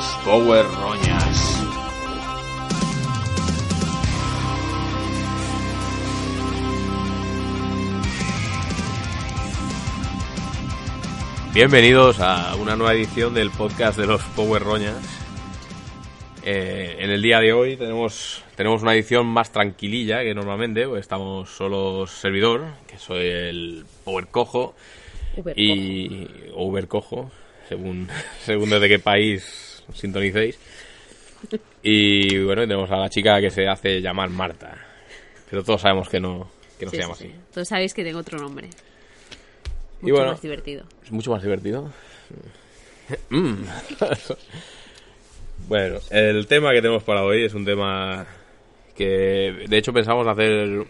los Power Roñas. Bienvenidos a una nueva edición del podcast de los Power Roñas. Eh, en el día de hoy tenemos, tenemos una edición más tranquililla que normalmente, pues estamos solo servidor, que soy el Power Cojo, Uber y Uber Cojo, según, según desde qué país sintonicéis. Y bueno, tenemos a la chica que se hace llamar Marta, pero todos sabemos que no, que no Sí, se llama sí, así. sí. Todos sabéis que tengo otro nombre. Y Mucho bueno, más divertido. Es mucho más divertido. Mm. bueno, el tema que tenemos para hoy es un tema que de hecho pensamos hacer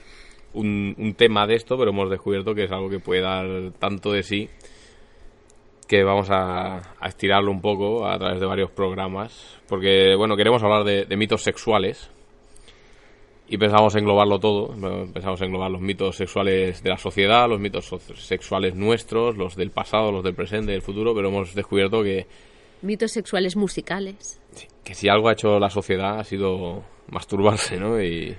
un, un tema de esto, pero hemos descubierto que es algo que puede dar tanto de sí que vamos a, a estirarlo un poco a través de varios programas. Porque, bueno, queremos hablar de, de mitos sexuales. Y pensamos englobarlo todo. Pensamos englobar los mitos sexuales de la sociedad, los mitos sexuales nuestros, los del pasado, los del presente, del futuro. Pero hemos descubierto que, Mitos sexuales musicales. que si algo ha hecho la sociedad ha sido masturbarse, ¿no? Y,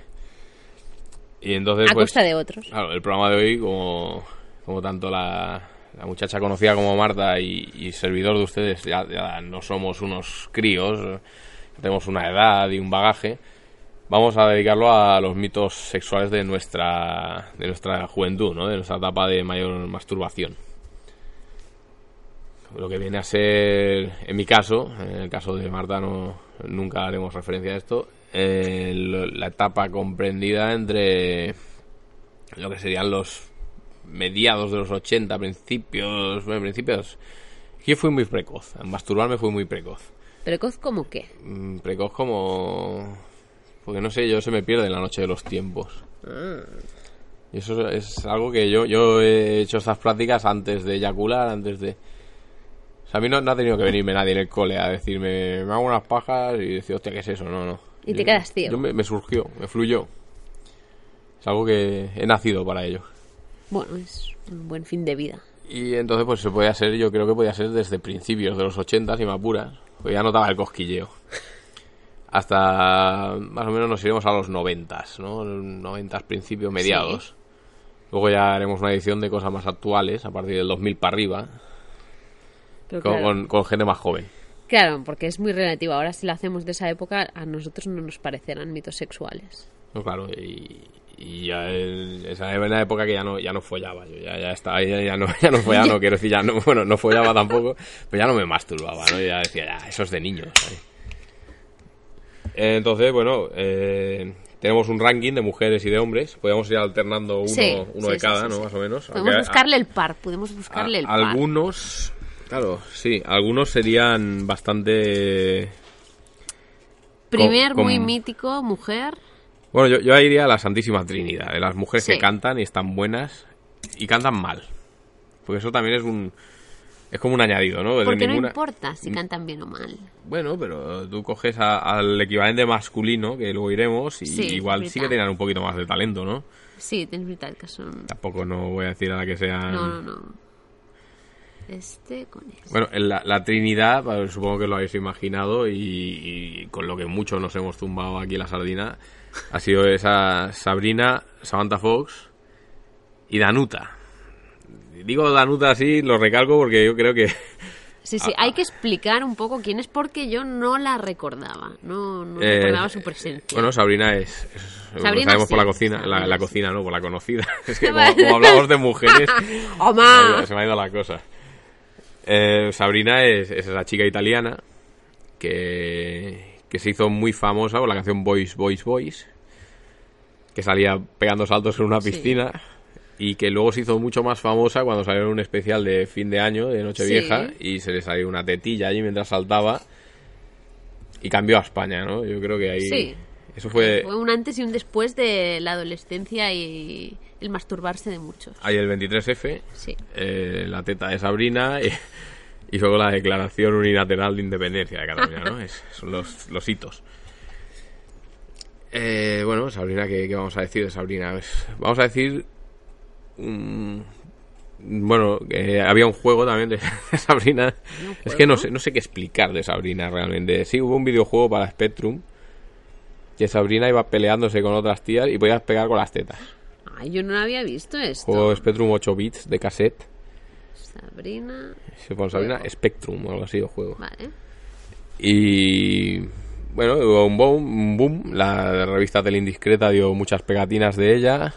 y entonces, a pues, costa de otros. Claro, el programa de hoy, como, como tanto la, la muchacha conocida como Marta y, y servidor de ustedes, ya, no somos unos críos, tenemos una edad y un bagaje, vamos a dedicarlo a los mitos sexuales de nuestra, de nuestra juventud, ¿no? de nuestra etapa de mayor masturbación. Lo que viene a ser, en mi caso, en el caso de Marta no, nunca haremos referencia a esto, eh, la etapa comprendida entre lo que serían los mediados de los 80, principios, bueno, principios, yo fui muy precoz, en masturbarme fui muy precoz. ¿Precoz como qué? Mm, Precoz como... Porque no sé, yo se me pierde en la noche de los tiempos. Y eso es algo que yo, yo he hecho estas prácticas antes de eyacular, antes de... O sea, a mí no, no ha tenido que venirme nadie en el cole a decirme, me hago unas pajas y decir, hostia, ¿qué es eso? No, no. Y te quedas ciego. Yo me, me surgió, me fluyó. Es algo que he nacido para ello. Bueno, es un buen fin de vida. Y entonces pues se podía hacer, yo creo que podía ser desde principios de los 80 si me apuras. Pues ya notaba el cosquilleo. Hasta más o menos nos iremos a los 90, ¿no? 90 principios, mediados. Luego ya haremos una edición de cosas más actuales, a partir del 2000 para arriba, Pero con, claro, con, con gente más joven. claro, porque es muy relativo. Ahora si lo hacemos de esa época, a nosotros no nos parecerán mitos sexuales. No, claro, y, y ya el- esa era una época que ya no, ya no follaba. Yo ya, ya estaba, ya, ya no, ya no follaba, no quiero decir, ya no, bueno, no follaba tampoco, pero ya no me masturbaba, ¿no? Ya decía, ya, eso es de niños. Entonces, bueno, eh, tenemos un ranking de mujeres y de hombres. Podemos ir alternando uno, Sí, uno sí, de cada, sí, ¿no? Más o menos. Podemos Aunque buscarle el par, podemos buscarle el par. algunos, claro, sí, algunos serían bastante... Primer, con- muy mítico, mujer. Bueno, yo, yo iría a la Santísima Trinidad, de las mujeres Sí. que cantan y están buenas y cantan mal. Porque eso también es un... Es como un añadido, ¿no? Porque no importa si cantan bien o mal. Bueno, pero tú coges a- al equivalente masculino, que luego iremos, y Sí, igual sí que tenían un poquito más de talento, ¿no? Sí, ten verdad que son... Tampoco no voy a decir a la que sean... No, no, no. Este con este. Bueno, en la, la Trinidad, supongo que lo habéis imaginado y, y con lo que muchos nos hemos tumbado aquí la sardina, ha sido esa Sabrina, Samantha Fox y Danuta. Digo Danuta así, lo recalco porque yo creo que... Sí, Ah, sí, hay que explicar un poco quién es porque yo no la recordaba. No, no eh, recordaba su presencia. Bueno, Sabrina es... es- Sabrina sabemos por sí, la cocina, la, Sabrina la sí. cocina, no, por la conocida. Es que como, como hablamos de mujeres... ¡Oma! Se me ha ido la cosa. Eh, Sabrina es, es esa chica italiana que, que se hizo muy famosa por la canción Boys, Boys, Boys, que salía pegando saltos en una Sí. piscina y que luego se hizo mucho más famosa cuando salió en un especial de fin de año, de Nochevieja, Sí. y se le salió una tetilla allí mientras saltaba y cambió a España, ¿no? Yo creo que ahí... Sí. Eso fue Fue un antes y un después de la adolescencia y el masturbarse de muchos. ahí el 23F, Sí. eh, la teta de Sabrina y, y luego la declaración unilateral de independencia de Cataluña, ¿no? Es- son los, los hitos. Eh, bueno, Sabrina, ¿qué, qué vamos a decir de Sabrina? Pues, vamos a decir un, Bueno, que había un juego también de, de Sabrina. ¿Un Es que no sé, no sé qué explicar de Sabrina realmente. Sí, hubo un videojuego para Spectrum que Sabrina iba peleándose con otras tías y podías pegar con las tetas. Ay, yo no había visto esto. Juego Spectrum 8 bits de cassette. Sabrina. Se pone Sabrina. Spectrum o algo así, el juego. Vale. Y bueno, hubo un boom, boom. La revista Tele Indiscreta dio muchas pegatinas de ella.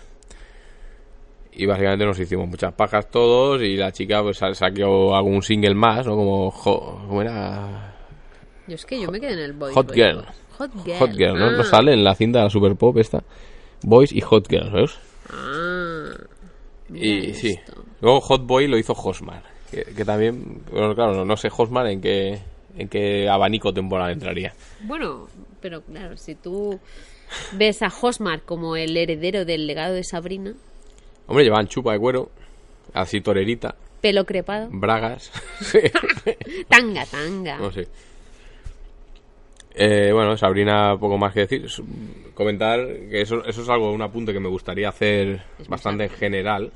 Y básicamente nos hicimos muchas pajas todos. Y la chica pues sa- sacó algún single más, ¿no? Como. ¿Cómo era? Yo es que yo me quedé en el Boys. Hot Boys, Girl. Boys. Hot Girl. Hot Girl, ¿no? Ah. No sale en la cinta de la Super Pop esta. Boys y Hot Girl, ¿sabes? Ah. Y sí. Luego Hot Boy lo hizo Hosmar. Que, que también. Bueno, claro, no, sé Hosmar en qué, en qué abanico temporal entraría. Bueno, pero claro, si tú ves a Hosmar como el heredero del legado de Sabrina, Hombre, llevaban chupa de cuero. Así torerita. pelo crepado, Bragas. Tanga, tanga. No sé. Eh, bueno, Sabrina, poco más que decir. Comentar que eso, eso es algo, un apunte que me gustaría hacer Es bastante en general.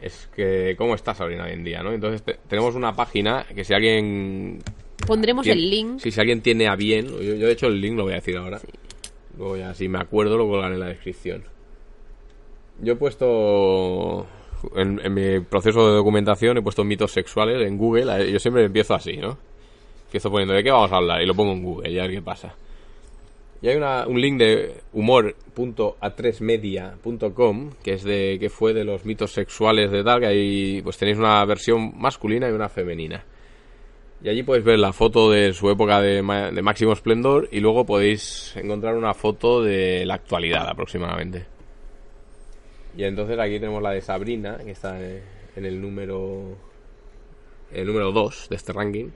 Es que cómo está Sabrina hoy en día, ¿no? Entonces te- tenemos una página que si alguien... Pondremos tiene- el link. Sí, si alguien tiene a bien... Yo, yo de hecho el link lo voy a decir ahora. Luego ya, si me acuerdo, lo colgaré en la descripción. Yo he puesto... En, en mi proceso de documentación he puesto mitos sexuales en Google. Yo siempre empiezo así, ¿no? Empiezo poniendo de qué vamos a hablar y lo pongo en Google y a ver qué pasa. Y hay una- un link de humor.a3media.com que es de que fue de los mitos sexuales de tal, que ahí pues tenéis una versión masculina y una femenina. Y allí podéis ver la foto de su época de, de máximo esplendor y luego podéis encontrar una foto de la actualidad aproximadamente. Y entonces aquí tenemos la de Sabrina, que está en el número el número 2 de este ranking.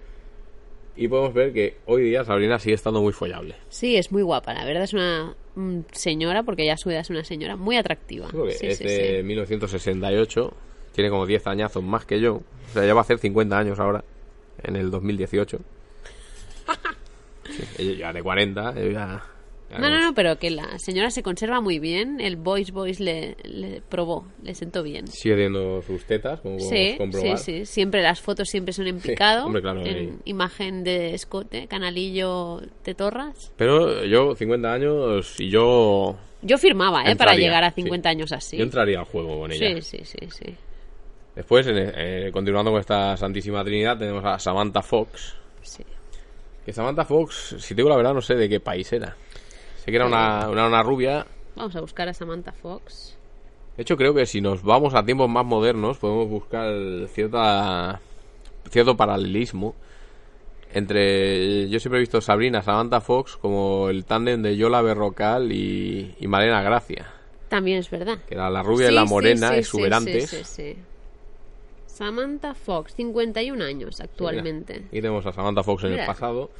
Y podemos ver que hoy día Sabrina sigue estando muy follable. Sí, es muy guapa, la verdad es una mm, señora, porque ya su edad es una señora muy atractiva. Sí, es sí, de sí. 1968, tiene como 10 añazos más que yo. O sea, ya va a hacer 50 años ahora, en el 2018. Sí, ella ya de 40, yo ya... No, no, no, pero que la señora se conserva muy bien. El Boys Boys le, le probó, le sentó bien. Sigue teniendo sus tetas, como Sí, sí, comprobar. sí. Siempre las fotos siempre son en picado. hombre, claro, en ahí. imagen de escote, canalillo de torras. Pero yo, 50 años, y yo... Yo firmaba, ¿eh? Para llegar a sí. 50 años así. Yo entraría al juego con ella. Sí, sí, sí, sí. Después, en- eh, continuando con esta santísima trinidad, tenemos a Samantha Fox. sí. Que Samantha Fox, si te digo la verdad, no sé de qué país era. Sé que era una, una, una rubia. Vamos a buscar a Samantha Fox. De hecho, creo que si nos vamos a tiempos más modernos, podemos buscar cierta cierto paralelismo entre. Yo siempre he visto Sabrina, Samantha Fox como el tándem de Yola Berrocal y, y Malena Gracia. También es verdad. Que era la rubia y la morena, sí, sí, exuberantes. Sí, sí, sí. Samantha Fox, 51 años actualmente. Aquí tenemos a Samantha Fox en Mira. el pasado.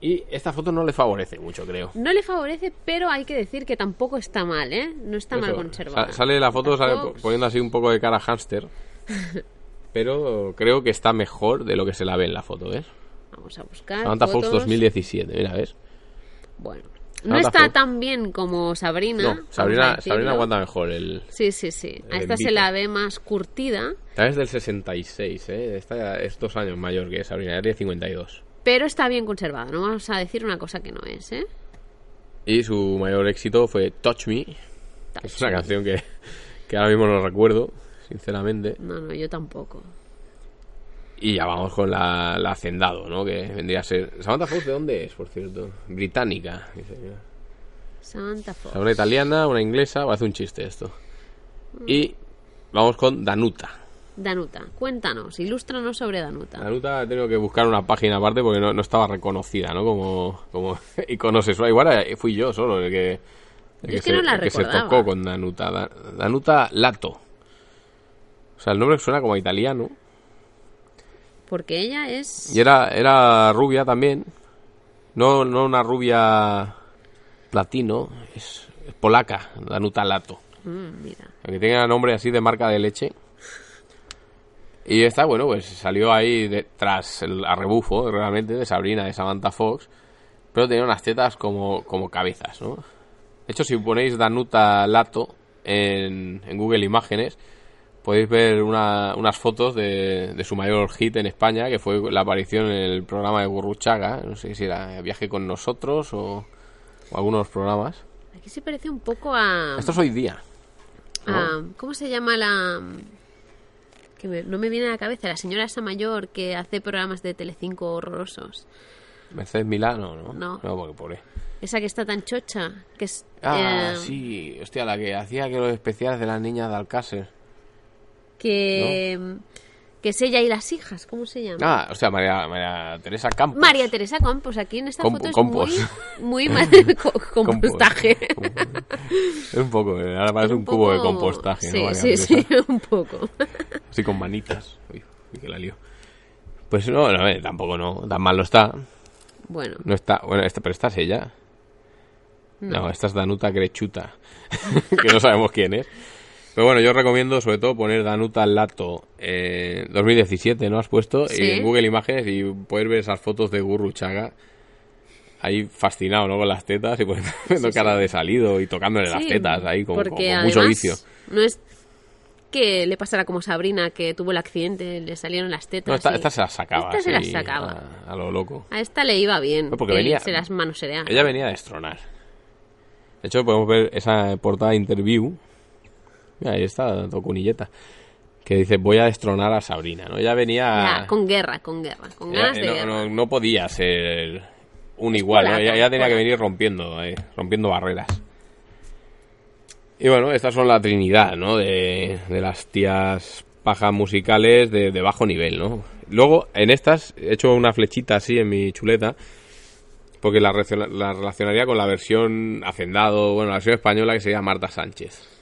Y esta foto no le favorece mucho, creo. No le favorece, pero hay que decir que tampoco está mal, ¿eh? No está mal Eso, conservada. sa- sale la foto sale Fox. poniendo así un poco de cara hámster. pero creo que está mejor de lo que se la ve en la foto, ¿ves? Vamos a buscar. Fox fotos. 2017, mira, ¿ves? Bueno. No Samantha está Fox. tan bien como Sabrina. No, Sabrina. Sabrina aguanta mejor. El, Sí, sí, sí. A esta se la ve más curtida, esta es del 66, ¿eh? Esta es dos años mayor que Sabrina, ya tiene 52. Pero está bien conservada. No vamos a decir una cosa que no es, ¿eh? Y su mayor éxito fue Touch Me. Touch es una Me. canción que, que ahora mismo no recuerdo, sinceramente. No, no, yo tampoco. Y ya vamos con la, la Hacendado, ¿no? Que vendría a ser... ¿Samantha Fox de dónde es, por cierto? Británica. dice. Samantha Fox. Una italiana, una inglesa, hacer un chiste esto. Y vamos con Danuta. Danuta, cuéntanos, ilústranos sobre Danuta. Danuta ha tenido que buscar una página aparte porque no, no estaba reconocida, ¿no? Como, como icono sexual. Igual eh, fui yo solo el que, el que, es que se, no la el que se tocó con Danuta. Da- Danuta Lato. O sea, el nombre suena como a italiano. Porque ella es... Y era, era rubia también. No, no una rubia platino, es, es polaca, Danuta Lato. Mm, mira. Aunque tenga nombre así de marca de leche. Y esta, bueno, pues salió ahí de- tras el arrebufo, realmente, de Sabrina, de Samantha Fox. Pero tenía unas tetas como, como cabezas, ¿no? De hecho, si ponéis Danuta Lato en, en Google Imágenes, podéis ver una- unas fotos de, de su mayor hit en España, que fue la aparición en el programa de Gurruchaga. No sé si era Viaje con nosotros o, o algunos programas. Aquí se parece un poco a... Esto es hoy día. a- ¿Cómo se llama la...? Que me- no me viene a la cabeza, la señora esa mayor que hace programas de Telecinco horrorosos. Mercedes Milano, ¿no? No. No, porque pobre. Esa que está tan chocha, que es... Ah, eh, sí, hostia, la que hacía que los especiales de las niñas de Alcácer. Que... Que es ella y las hijas, ¿cómo se llama? Ah, o sea, María, María Teresa Campos. María Teresa Campos, aquí en esta Compo- foto es Compos. muy, muy mal de co- Compos. compostaje. Es un poco, eh, ahora parece un, cubo de compostaje, Sí, ¿no? María sí, Teresa. sí, un poco. Así con manitas. Uy, que la lío. Pues no, no, eh, tampoco no, tan mal no está. Bueno, No está, bueno, esta, pero esta es ella. No, esta es Danuta Grechuta, que no sabemos quién es. Pero bueno, yo recomiendo sobre todo poner Danuta Lato eh, 2017, ¿no? Has puesto Sí. y en Google Imágenes y poder ver esas fotos de Gurru Chaga. Ahí fascinado, ¿no? Con las tetas y poniendo cara de salido y tocándole las sí, tetas ahí con, con- porque con mucho vicio. No es que le pasara como Sabrina, que tuvo el accidente, le salieron las tetas. No, esta, y- esta se las sacaba. Esta se las sacaba. A, a lo loco. A esta le iba bien. No, porque que venía- Se las manosereaba. Ella venía a destronar. De hecho, podemos ver esa portada de interview. Mira, ahí está Tocunilleta. Que dice, voy a destronar a Sabrina, ¿no? Ella venía... Ya, con guerra, con guerra, con ganas de no, guerra. no, no podía ser un igual, ¿no? Ella tenía que venir rompiendo, eh, rompiendo barreras. Y bueno, estas son la trinidad, ¿no? De, de las tías pajas musicales de, de bajo nivel, ¿no? Luego, en estas, he hecho una flechita así en mi chuleta, porque la, la relacionaría con la versión hacendado, bueno, la versión española que sería Marta Sánchez.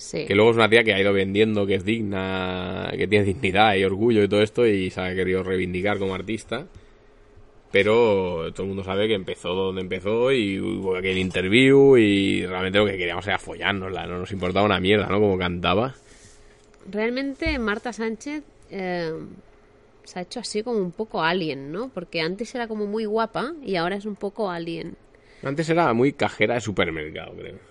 Sí. Que luego es una tía que ha ido vendiendo, que es digna, que tiene dignidad y orgullo y todo esto, y se ha querido reivindicar como artista. Pero todo el mundo sabe que empezó donde empezó y hubo aquel interview y realmente lo que queríamos era follárnosla, no nos importaba una mierda, ¿no? Como cantaba. Realmente Marta Sánchez eh, se ha hecho así como un poco alien, ¿no? Porque antes era como muy guapa y ahora es un poco alien. Antes era muy cajera de supermercado, creo.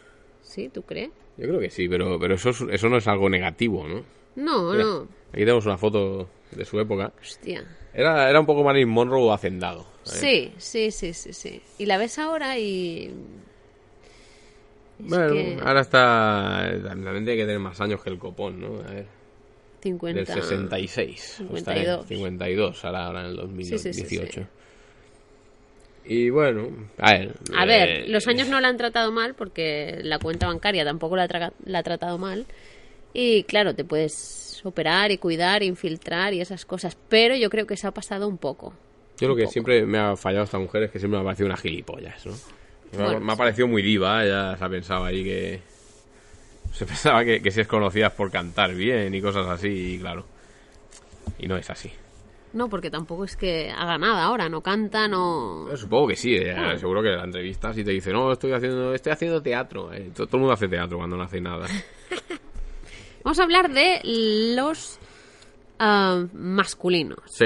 ¿Sí? ¿Tú crees? Yo creo que sí, pero, pero eso, es- eso no es algo negativo, ¿no? No, Mira, no. Aquí tenemos una foto de su época. Hostia. Era, era un poco Marilyn Monroe hacendado. ¿eh? Sí, sí, sí, sí, sí. Y la ves ahora y... Es Bueno, que ahora está. También tiene que tener más años que el copón, ¿no? A ver. 50... Del 66. o está en 52. 52, ahora, ahora en el Sí, sí, sí, 2018. sí. Y bueno, a ver. A eh, ver, los años no la han tratado mal porque la cuenta bancaria tampoco la, tra- la ha tratado mal. Y claro, te puedes operar y cuidar, infiltrar y esas cosas. Pero yo creo que se ha pasado un poco. Yo lo que poco. siempre me ha fallado esta mujer es que siempre me ha parecido una gilipollas, ¿no? Me ha- Bueno, me ha sí. parecido muy diva, ya se ha pensado ahí que. Se pensaba que, que si es conocida por cantar bien y cosas así, y claro. Y no es así. No, porque tampoco es que haga nada ahora, no canta, no... Supongo que sí, eh, Ah. seguro que la entrevista si te dice, no, estoy haciendo, estoy haciendo teatro. eh, to- todo el mundo hace teatro cuando no hace nada. Vamos a hablar de los ah, masculinos. Sí.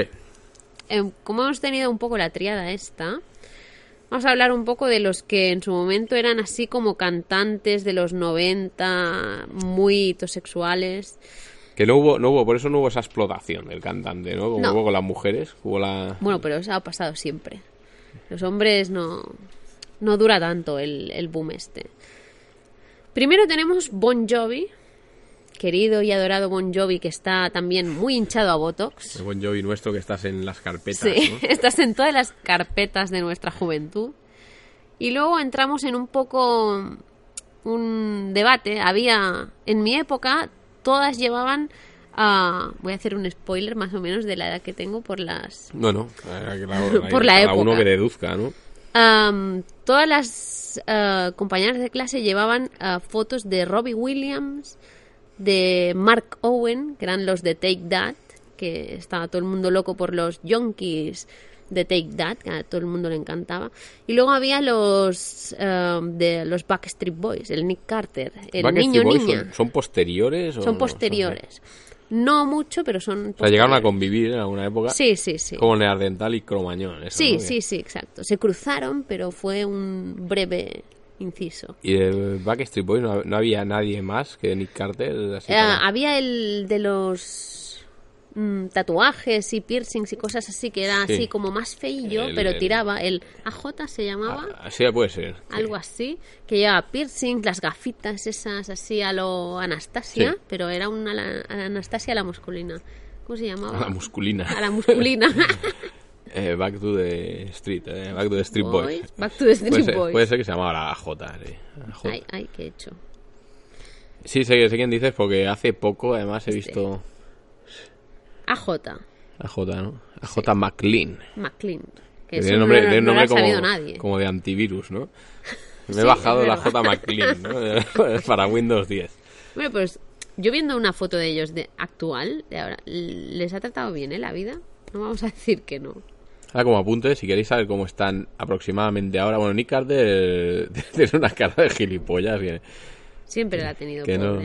Eh, como hemos tenido un poco la triada esta, vamos a hablar un poco de los que en su momento eran así como cantantes de los 90, muy hitosexuales. Que no hubo, no hubo, por eso no hubo esa explotación del cantante, ¿no? Como No. hubo con las mujeres, hubo la... Bueno, pero eso ha pasado siempre. Los hombres no, no dura tanto el, el boom este. Primero tenemos Bon Jovi, querido y adorado Bon Jovi, que está también muy hinchado a Botox. El buen Joey nuestro que estás en las carpetas, Sí, ¿no? estás en todas las carpetas de nuestra juventud. Y luego entramos en un poco un debate. Había, en mi época, todas llevaban a... voy a hacer un spoiler más o menos de la edad que tengo por las... Bueno, eh, Por la época. uno que deduzca, ¿no? Todas las ah, compañeras de clase llevaban ah, fotos de Robbie Williams, de Mark Owen, que eran los de Take That, que estaba todo el mundo loco por los Yonkis de Take That, que a todo el mundo le encantaba. Y luego había los am, de los Backstreet Boys, el Nick Carter, el Backstreet niño Boys niña. Son, son posteriores? o Son posteriores. No mucho, pero son O sea, llegaron a convivir en alguna época. Sí, sí, sí. Como Neardental y Cromañón. eso, Sí, ¿no? Sí, sí, exacto. Se cruzaron, pero fue un breve inciso. Y de Backstreet Boys no, no había nadie más que Nick Carter. así Eh, para- había el de los mm, tatuajes y piercings y cosas así, que era Sí. así como más feillo, El- pero el- tiraba. El AJ se llamaba. Ah, sí, puede ser. sí. algo así, que llevaba piercings, las gafitas esas así a lo Anastasia, Sí. pero era una la- Anastasia a la masculina. ¿Cómo se llamaba? A la musculina. A la musculina. Eh, back to the Street. eh, Back to the Street Boys. Boys, Back to the Street puede, ser, Boys. puede ser que se llamaba la J. Sí, la J. Ay, ay, qué he hecho. Sí, sé, sé quién dices porque hace poco además he visto AJ, a J, ¿no? A J. McLean. McLean. Que tiene no, nombre, no- tiene no lo nombre ha sabido como, nadie. como de antivirus, ¿no? Me he Sí, bajado la. J. McLean, ¿no? Para Windows 10. Bueno, pues yo viendo una foto de ellos de actual, de ahora, les ha tratado bien, ¿eh? La vida. No vamos a decir que no. Ahora como apunte, si queréis saber cómo están aproximadamente ahora, bueno, Nick Carter tiene una cara de gilipollas que, Siempre la ha tenido que no,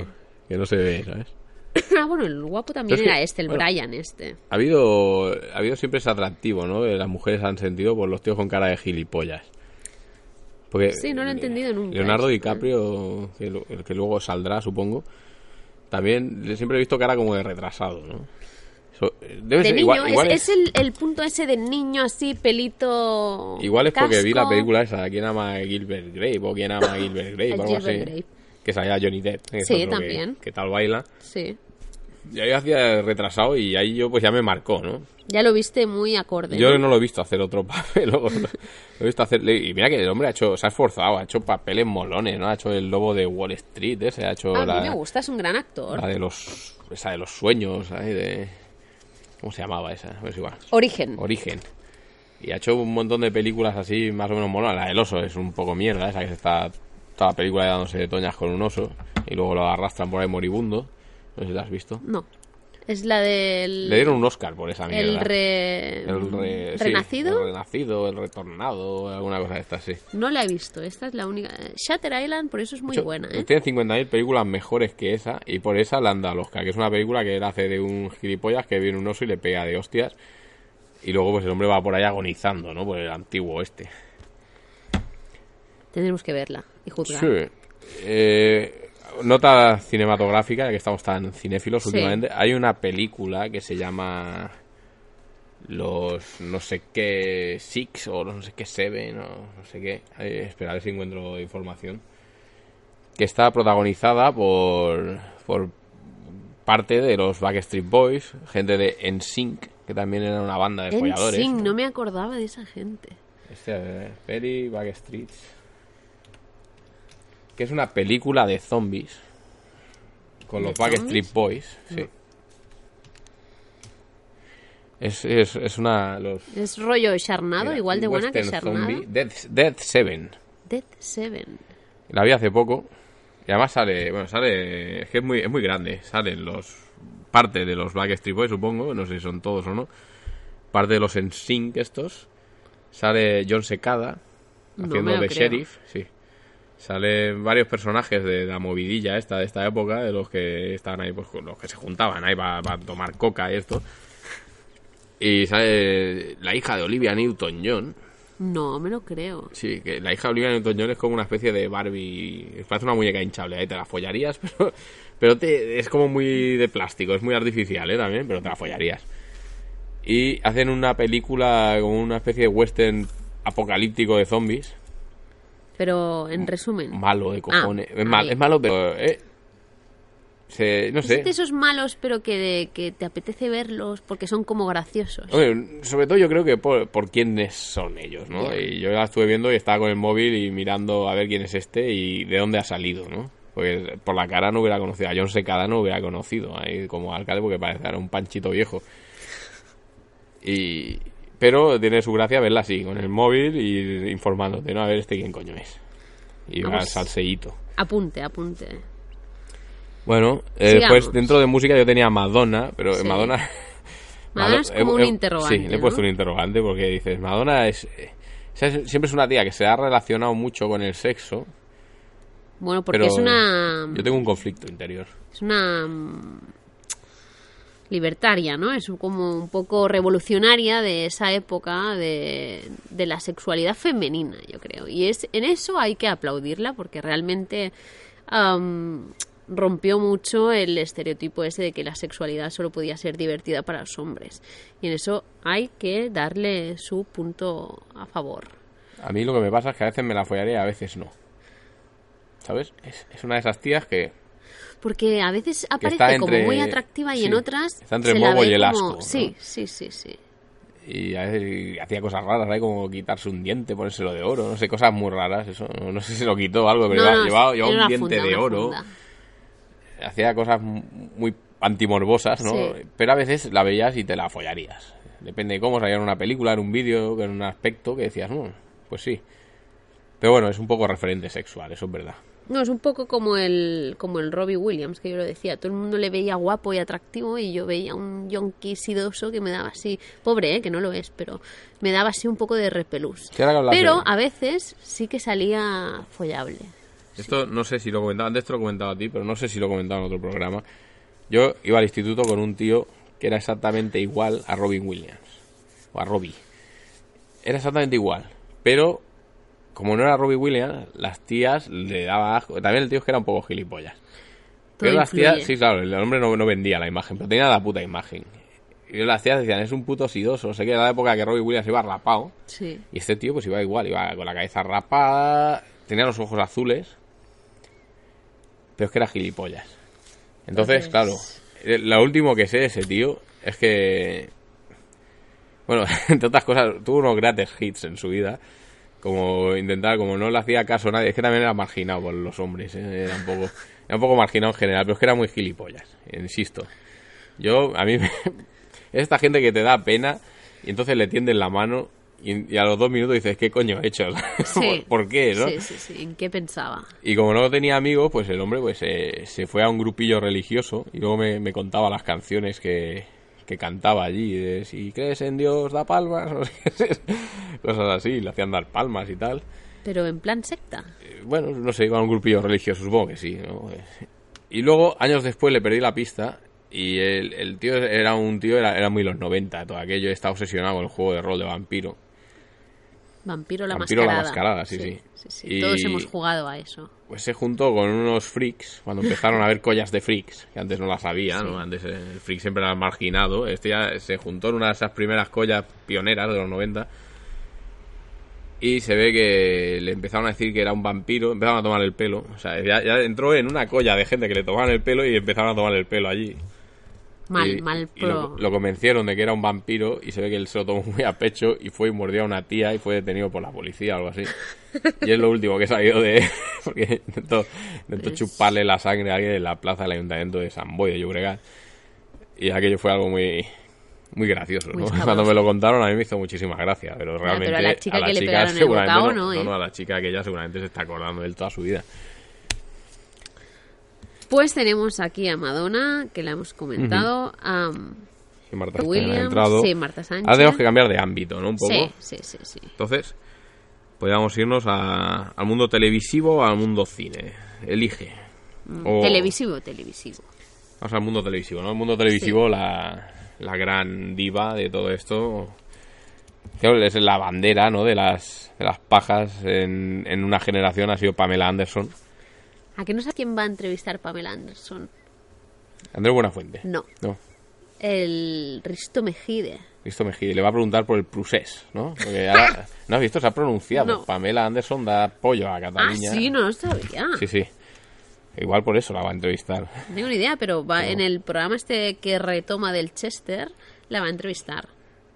que no se ve, ¿sabes? ah, bueno, el guapo también que, era este, el bueno, Brian este. Ha habido, ha habido siempre ese atractivo, ¿no? Las mujeres han sentido por los tíos con cara de gilipollas. Porque Sí, no lo he entendido nunca Leonardo ¿eh? DiCaprio, que, el que luego saldrá, supongo, también siempre he visto cara como de retrasado, ¿no? Debe De ser- niño, igual, es, el, el punto ese de niño así, pelito. igual es porque vi la película esa, ¿Quién ama a Gilbert Grape? o ¿Quién ama a Gilbert Grape? Algo así. Gilbert Grape. Que salía Johnny Depp. Sí, que- también. Que, tal baila. Sí. Y ahí hacía retrasado y ahí yo pues ya me marcó, ¿no? Ya lo viste muy acorde. Yo ¿no? no lo he visto hacer otro papel. Lo, he visto hacer. Y mira que el hombre ha hecho, se ha esforzado, ha hecho papeles molones, ¿no? Ha hecho el lobo de Wall Street, ese, ha hecho Ah, a la, mí me gusta, es un gran actor. la de los. Esa de los sueños, de. ¿Cómo se llamaba esa? Pues igual. Origen. Origen. Y ha hecho un montón de películas así, más o menos molonas. La del oso es un poco mierda, esa que se está toda la película dándose de toñas con un oso. Y luego lo arrastran por ahí moribundo. No sé si la has visto. No. Es la del. Le dieron un Oscar por esa mierda. El re... El re- sí, renacido. el renacido, el retornado, alguna cosa de estas, sí. No la he visto. Esta es la única. Shatter Island, por eso es muy De hecho, buena, ¿eh? Tiene 50.000 películas mejores que esa y por esa le han dado el Oscar, que es una película que él hace de un gilipollas que viene un oso y le pega de hostias. Y luego pues el hombre va por ahí agonizando, ¿no? Por el antiguo este. Tendremos que verla y juzgar. Sí. Eh, nota cinematográfica, ya que estamos tan cinéfilos Sí. últimamente. Hay una película que se llama Los no sé qué Six o los no sé qué Seven o no sé qué. Eh, espera a ver si encuentro información. Que está protagonizada por, por parte de los Backstreet Boys, gente de NSYNC, que también era una banda de folladores. Sing, no me acordaba de esa gente. Este, eh, Perry Backstreet. Que es una película de zombies. Con ¿De los Backstreet? Boys, sí. Es, es, es una. Los, Es rollo Charnado, igual de buena que Charnado. Death, Death Seven. Dead Seven. La vi hace poco. Y además sale. Bueno, sale. Es que es muy, es muy grande. Salen los. Parte de los Backstreet Boys, supongo. No sé si son todos o no. Parte de los NSYNC estos. Sale John Secada. No Haciendo lo de creo. sheriff. Sí. Salen varios personajes de la movidilla esta, de esta época. De los que estaban ahí, pues los que se juntaban ahí para tomar coca y esto. Y sale la hija de Olivia Newton-John. No, me lo creo. Sí, que la hija de Olivia Newton-John es como una especie de Barbie. Parece una muñeca hinchable, ahí te la follarías, pero, pero te, es como muy de plástico, es muy artificial, ¿eh? También, pero te la follarías. Y hacen una película como una especie de western apocalíptico de zombies. Pero en resumen. Malo de cojones. Ah, es, mal- ahí. es malo, pero. eh, se- no Es sé. de esos malos, pero que, de- que te apetece verlos porque son como graciosos. Sobre todo yo creo que por, por quiénes son ellos, ¿no? Y yo la estuve viendo y estaba con el móvil y mirando a ver quién es este y de dónde ha salido, ¿no? Porque por la cara no hubiera conocido, a John Secada no hubiera conocido ahí como alcalde porque parece era un panchito viejo. Y... Pero tiene su gracia verla así, con el móvil y informándote, ¿no? A ver este quién coño es. Y va al Vamos. salseíto. Apunte, apunte. Bueno, eh, pues dentro de música yo tenía Madonna, pero Sí. Madonna... Madonna es como un interrogante, Sí, le he ¿no? puesto un interrogante porque dices, Madonna es, eh, es- siempre es una tía que se ha relacionado mucho con el sexo, Bueno, porque es una. yo tengo un conflicto interior. Es una. Libertaria, ¿no? Es como un poco revolucionaria de esa época de, de la sexualidad femenina, yo creo. Y es en eso hay que aplaudirla porque realmente am, rompió mucho el estereotipo ese de que la sexualidad solo podía ser divertida para los hombres. Y en eso hay que darle su punto a favor. A mí lo que me pasa es que a veces me la follaré a veces no. ¿Sabes? Es, es una de esas tías que Porque a veces aparece como muy atractiva y en otras está entre se el morbo ve y el como- asco, ¿no? Sí, sí, sí, sí. y a veces hacía cosas raras, ¿eh? como quitarse un diente, ponérselo de oro, no sé, cosas muy raras, eso, no, sé si se lo quitó o algo, pero No, llevaba, no, llevaba- un diente funda, de oro, funda. hacía cosas muy antimorbosas, ¿no? Sí. Pero a veces la veías y te la follarías. Depende de cómo salía en una película, en un vídeo, en un aspecto que decías, "Mm, pues sí. Pero bueno, es un poco referente sexual, eso es verdad. No, es un poco como el, como el Robbie Williams, que yo lo decía. Todo el mundo le veía guapo y atractivo y yo veía un yonki sidoso que me daba así... Pobre, ¿eh? que no lo es, pero me daba así un poco de repelús. Pero a veces sí que salía follable. Esto no sé si lo comentaba, antes te lo he comentado a ti, pero no sé si lo he comentado en otro programa. Yo iba al instituto con un tío que era exactamente igual a Robin Williams. O a Robbie. Era exactamente igual. Pero, como no era Robbie Williams, las tías le daba asco. También el tío es que era un poco gilipollas. Pero las tías, sí, claro, el hombre no, no vendía la imagen, pero tenía la puta imagen. Y las tías decían, es un puto sidoso. Sé que era la época que Robbie Williams iba rapado. Sí. Y este tío pues iba igual, iba con la cabeza rapada, tenía los ojos azules, pero es que era gilipollas. Entonces, claro, eh, lo último que sé de ese tío es que, bueno, entre otras cosas, tuvo unos grandes hits en su vida, como intentar, como no le hacía caso a nadie, es que también era marginado por los hombres, ¿eh? era un poco, era un poco marginado en general, pero es que era muy gilipollas, insisto. Yo, a mí, me- es esta gente que te da pena y entonces le tienden la mano y, y a los dos minutos dices, ¿qué coño he hecho? Sí. ¿Por qué, no? Sí, sí, sí. ¿En qué pensaba? Y como no tenía amigos, pues el hombre pues eh, se fue a un grupillo religioso y luego me, me contaba las canciones que, que cantaba allí. De, si crees en Dios, da palmas. no sé qué, Cosas así, le hacían dar palmas y tal. Pero en plan secta. Eh, Bueno, no sé, iba a un grupillo religioso, supongo que sí. ¿no? Eh, Y luego, años después, le perdí la pista y el, el tío era un tío, era, era muy los 90, todo aquello, está obsesionado con el juego de rol de vampiro. Vampiro la Vampiro la mascarada. mascarada, sí, sí. sí, sí. Y- Todos hemos jugado a eso. Pues se juntó con unos freaks, cuando empezaron a haber collas de freaks, que antes no las había, ¿no? Antes el freak siempre era marginado. Este ya se juntó en una de esas primeras collas pioneras de los 90. Y se ve que le empezaron a decir que era un vampiro, empezaron a tomar el pelo. O sea, ya, ya entró en una colla de gente que le tomaban el pelo y empezaron a tomar el pelo allí. Mal, Y- mal y lo, pro. lo convencieron de que era un vampiro y se ve que él se lo tomó muy a pecho y fue y mordió a una tía y fue detenido por la policía o algo así. Y es lo último que he sabido de... porque intentó, Pues- chuparle la sangre a alguien en la plaza del ayuntamiento de San Boy de Llobregat. Y aquello fue algo muy... Muy gracioso, Muy ¿no? Cuando me lo contaron a mí me hizo muchísima gracia, pero pero realmente a la chica que le pegaron el bocado, no, no, ¿eh? no, a la chica que ella seguramente se está acordando de él toda su vida. Pues tenemos aquí a Madonna, que la hemos comentado. A Marta Williams. entrado. Sí, Marta Sánchez. Ahora tenemos que cambiar de ámbito, ¿no? Un poco. Sí, sí, sí, sí. Entonces, podríamos irnos a- al mundo televisivo o al mundo cine. Elige. O- Televisivo, televisivo. Vamos al mundo televisivo, ¿no? El mundo televisivo, la, la gran diva de todo esto. Es la bandera, ¿no? De las, de las pajas en, en una generación ha sido Pamela Anderson. ¿A que no sé quién va a entrevistar Pamela Anderson? Andrés Buenafuente. No. No. El Risto Mejide. Listo, Mejide. Le va a preguntar por el Prusés, ¿no? Porque ahora, ¿no has visto? Se ha pronunciado. No. Pamela Anderson da apoyo a Ah, Cataluña. sí, no lo sabía. Sí, sí. Igual por eso la va a entrevistar. No tengo ni idea, pero va en el programa este que retoma del Chester, la va a entrevistar.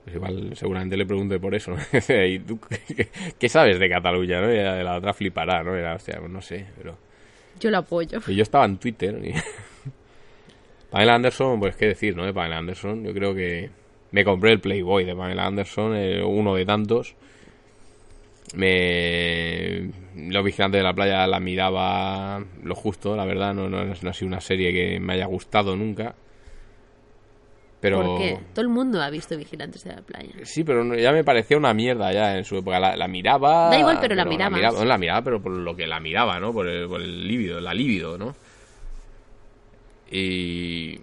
Pues igual seguramente le pregunte por eso. ¿no? ¿Y tú qué, qué sabes de Cataluña? ¿no? Y la la otra flipará, ¿no? Era, hostia, pues no sé, pero... Yo lo apoyo. Y yo estaba en Twitter y... Pamela Anderson, pues qué decir, ¿no? De Pamela Anderson, yo creo que me compré el Playboy de Pamela Anderson, uno de tantos. Me... Los vigilantes de la playa la miraba lo justo, la verdad, no, no, no ha sido una serie que me haya gustado nunca. Pero... ¿Por qué? Todo el mundo ha visto Vigilantes de la Playa. Sí, pero ya me parecía una mierda ya en su época. La, la miraba. Da igual, pero la miraba, no la miraba, pero por lo que la miraba, ¿no? Por el, por el líbido, la líbido, ¿no? Y.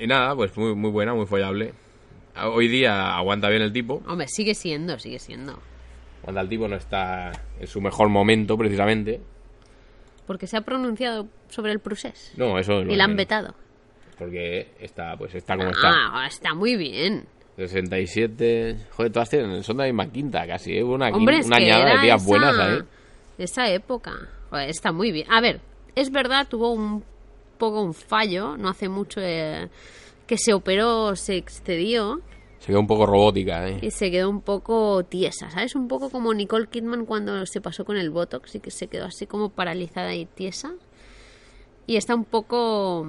Y nada, pues muy, muy buena, muy follable. Hoy día aguanta bien el tipo. Hombre, sigue siendo, sigue siendo. Cuando el tipo no está en su mejor momento, precisamente. Porque se ha pronunciado sobre el procés. No, eso es lo Y la han vetado. Porque está, pues está como está. Ah, está muy bien. 67. Joder, todas tienen, son de la misma quinta casi, ¿eh? Una, Hombre, una añada de tías esa, buenas ahí. esa época. Joder, está muy bien. A ver, es verdad, tuvo un poco un fallo, no hace mucho eh, que se operó, se excedió Se quedó un poco robótica, ¿eh? y se quedó un poco tiesa, ¿sabes? Un poco como Nicole Kidman cuando se pasó con el Botox y que se quedó así como paralizada y tiesa. Y está un poco...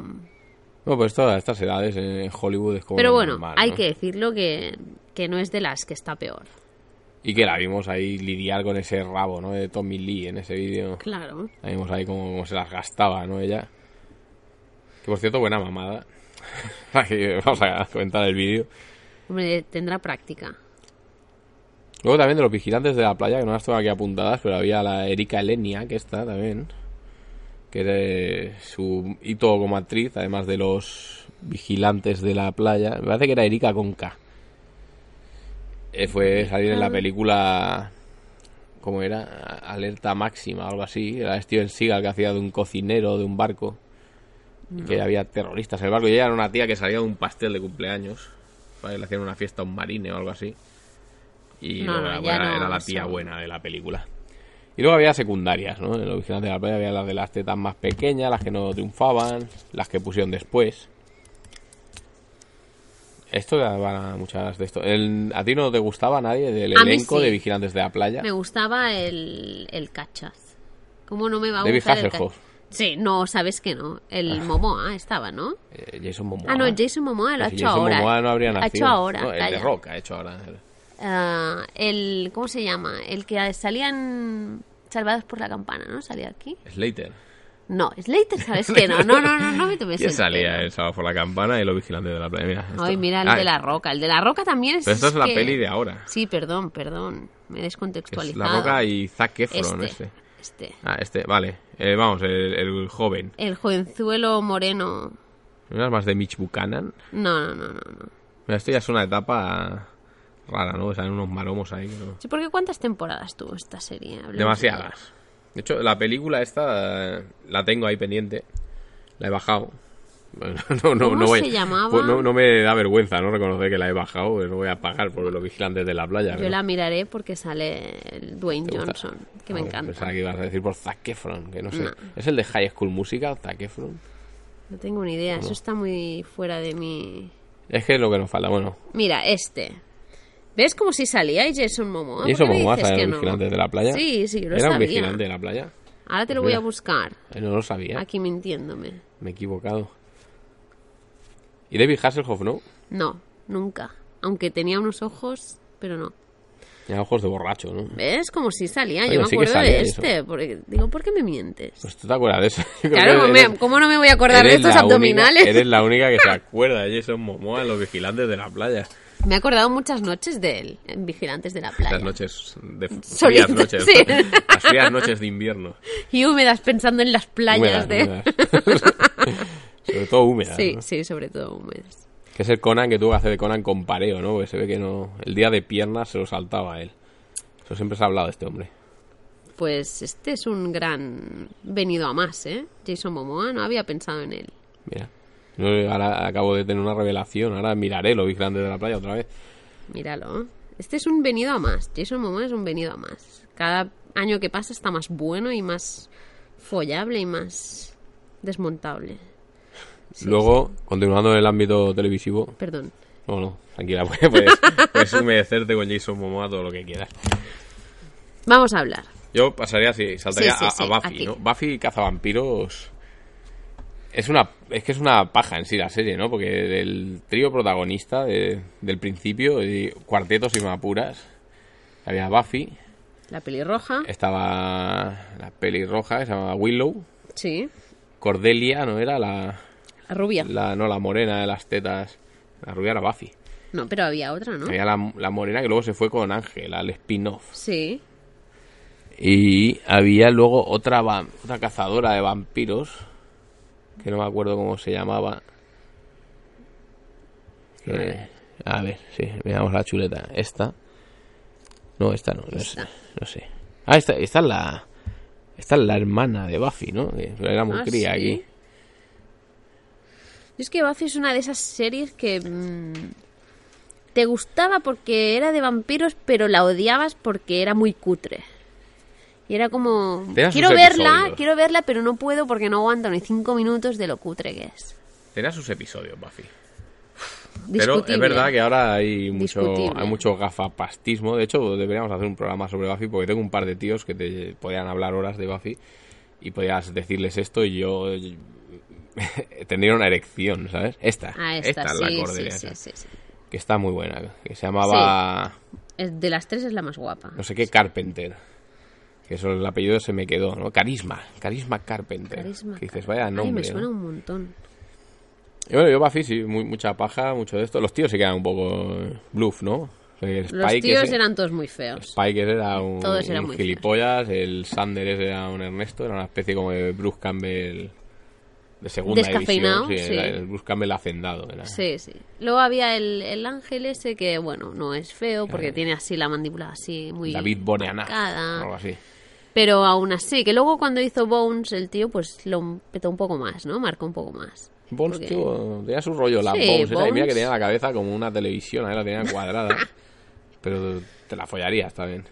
No, pues todas estas edades en Hollywood es como Pero bueno, normal, hay que decirlo que, que no es de las que está peor. Y que la vimos ahí lidiar con ese rabo, ¿no? De Tommy Lee en ese vídeo. Claro. La vimos ahí como, como se las gastaba, ¿no? Ella. Que por cierto, buena mamada. Vamos a comentar el vídeo. Hombre, tendrá práctica. Luego también de los vigilantes de la playa, que no las tengo aquí apuntadas, pero había la Erika Elenia, que está también. Que era su hito como actriz, además de los vigilantes de la playa. Me parece que era Erika con K. Eh, fue salir en la película. ¿Cómo era? Alerta máxima, algo así. Era Steven Seagal que hacía de un cocinero de un barco. Que había terroristas en el barco. Y ella era una tía que salía de un pastel de cumpleaños. Para que le hacían una fiesta a un marine o algo así. Y No, era, no, la tía buena de la película. Y luego había secundarias, ¿no? En los vigilantes de la playa había las de las tetas más pequeñas, las que no triunfaban, las que pusieron después. Esto van a muchas de esto. El- ¿A ti no te gustaba nadie del A elenco sí. de vigilantes de la playa? Me gustaba el, el cachaz. ¿Cómo no me va a David gustar el Hasselhoff. cachaz? Sí, no, sabes que no. El Momoa estaba, ¿no? Eh, Jason Momoa. Ah, no, Jason Momoa lo ha Pues hecho Jason ahora. Momoa no habría Ha nacido. hecho ahora, No, el de. Rock ha hecho ahora. Ah, el, ¿cómo se llama? El que salía en Salvados por la Campana, ¿no? Salía aquí. Slater. No, Slater, ¿sabes que no? No, no, no, no me tomes ¿Quién salía el sábado por la campana y los vigilantes de la playa? Mira, esto. Ay, mira el de la roca. El de la roca también es. Pero esto es la que- peli de ahora. Sí, perdón, perdón. Me he que es descontextualizado. la Roca y Zac Efron, este, este. este. Ah, este, vale. Eh, vamos, el, el joven. El jovenzuelo moreno. ¿No eras más de Mitch Buchanan? No, no, no, no. no. Mira, esto ya es una etapa rara, ¿no? Salen unos maromos ahí. ¿no? Sí, porque ¿cuántas temporadas tuvo esta serie? Demasiadas. De hecho, la película esta eh, la tengo ahí pendiente. La he bajado. Bueno, no, no, ¿Cómo no voy- se llamaba? pues no, no me da vergüenza, ¿no? Reconocer que la he bajado, pero no voy a pagar por los vigilantes de la playa. Yo ¿no? la miraré porque sale el Dwayne. Johnson, que me Vamos, encanta. Pensaba que ibas a decir por Zac Efron, que no sé. No. ¿Es el de High School Musical, Zac Efron? No tengo ni idea, eso está muy fuera de mi... Es que es lo que nos falta. Bueno, Mira, este. ¿Ves como si salía y Jason Momoa? ¿Por ¿y eso qué me Momoa que en no? los vigilantes de la playa? Sí, sí, lo ¿Era un sabía. vigilante de la playa? Ahora te lo voy a buscar. No lo sabía. Aquí mintiéndome. Me he equivocado. ¿Y David Hasselhoff no? No, nunca. Aunque tenía unos ojos, pero no. Tenía ojos de borracho, ¿no? ¿Ves? Como si salía. Oye, Yo me sí acuerdo salía de eso. este. Porque, digo, ¿por qué me mientes? Pues tú te acuerdas de eso. Claro, que me- eres- ¿cómo no me voy a acordar de eres estos la única- abdominales? eres la única que se acuerda de Jason Momoa en los vigilantes de la playa. Me he acordado muchas noches de él, en Vigilantes de la Playa. Las noches de frías noches. sí. Las frías noches de invierno. Y húmedas pensando en las playas Húmedas, de... húmedas. Sobre todo húmedas. Sí, ¿no? sí, sobre todo húmedas. Que es el Conan que tuvo que hacer de Conan con pareo, ¿no? Porque se ve que no. El día de piernas se lo saltaba a él. Eso siempre se ha hablado de este hombre. Pues este es un gran venido a más, ¿eh? Jason Momoa, no había pensado en él. Mira. No, ahora acabo de tener una revelación. Ahora miraré los vigilantes de la playa otra vez. Míralo. Este es un venido a más. Jason Momoa es un venido a más. Cada año que pasa está más bueno y más follable y más desmontable. Luego, continuando en el ámbito televisivo. Perdón. No, no, tranquila, puedes, puedes, puedes humedecerte con Jason Momoa todo lo que quieras. Vamos a hablar. Yo pasaría así, saltaría Sí, sí, a, sí, a Buffy. ¿no? Buffy cazavampiros. Es una es que es una paja en sí la serie, ¿no? Porque del trío protagonista de- del principio, y cuartetos y mapuras, había Buffy, La pelirroja. estaba la pelirroja que se llamaba Willow, Sí. Cordelia, ¿no era? La, La rubia. la no la morena de las tetas, la rubia era Buffy. No, pero había otra, ¿no? Había la, la morena que luego se fue con Ángel al spin-off. Sí. Y había luego otra, otra cazadora de vampiros, que no me acuerdo cómo se llamaba. A ver, sí, veamos la chuleta. Esta. No, esta no, no, sé, no sé. Ah, esta, esta es la. Esta es la hermana de Buffy, ¿no? Que Era muy Ah, cría ¿sí? aquí. Es que Buffy es una de esas series que mm, te gustaba porque era de vampiros, pero la odiabas porque era muy cutre. Y era como, quiero verla, episodios. quiero verla, pero no puedo porque no aguanto ni cinco minutos de lo cutre que es. Tenía sus episodios, Buffy. Pero es verdad que ahora hay mucho, Discutible. hay mucho gafapastismo. De hecho, deberíamos hacer un programa sobre Buffy porque tengo un par de tíos que te podían hablar horas de Buffy y podías decirles esto y yo tendría una erección, ¿sabes? Esta, Ah, esta, es sí, la sí, Cordelia, sí, sí, sí. que está muy buena, que se llamaba Es- De las tres es la más guapa. no sé qué Carpenter. Que eso el apellido se me quedó, ¿no? Carisma, Carisma Carpenter. Carisma que dices, vaya Ay, nombre. me ¿no? suena un montón. Y bueno, yo Buffy sí, muy, mucha paja, mucho de esto. Los tíos se quedan un poco eh, bluff, ¿no? El Los Spike tíos ese- eran todos muy feos. Spike era un, Todos eran un muy gilipollas, el Sander ese era un Ernesto, era una especie como de Bruce Campbell de segunda Descafeinado, división. Sí, sí. el Bruce Campbell hacendado. Era. Sí, sí. Luego había el, el ángel ese que, bueno, no es feo porque Eh. tiene así la mandíbula así muy David marcada. algo así. Pero aún así, que luego cuando hizo Bones, el tío pues lo petó un poco más, ¿no? Marcó un poco más. Bones, Porque- tío, tenía su rollo, la Sí, Bones, era, y mira Bones. que tenía la cabeza como una televisión, ahí la tenía cuadrada. pero te la follarías también.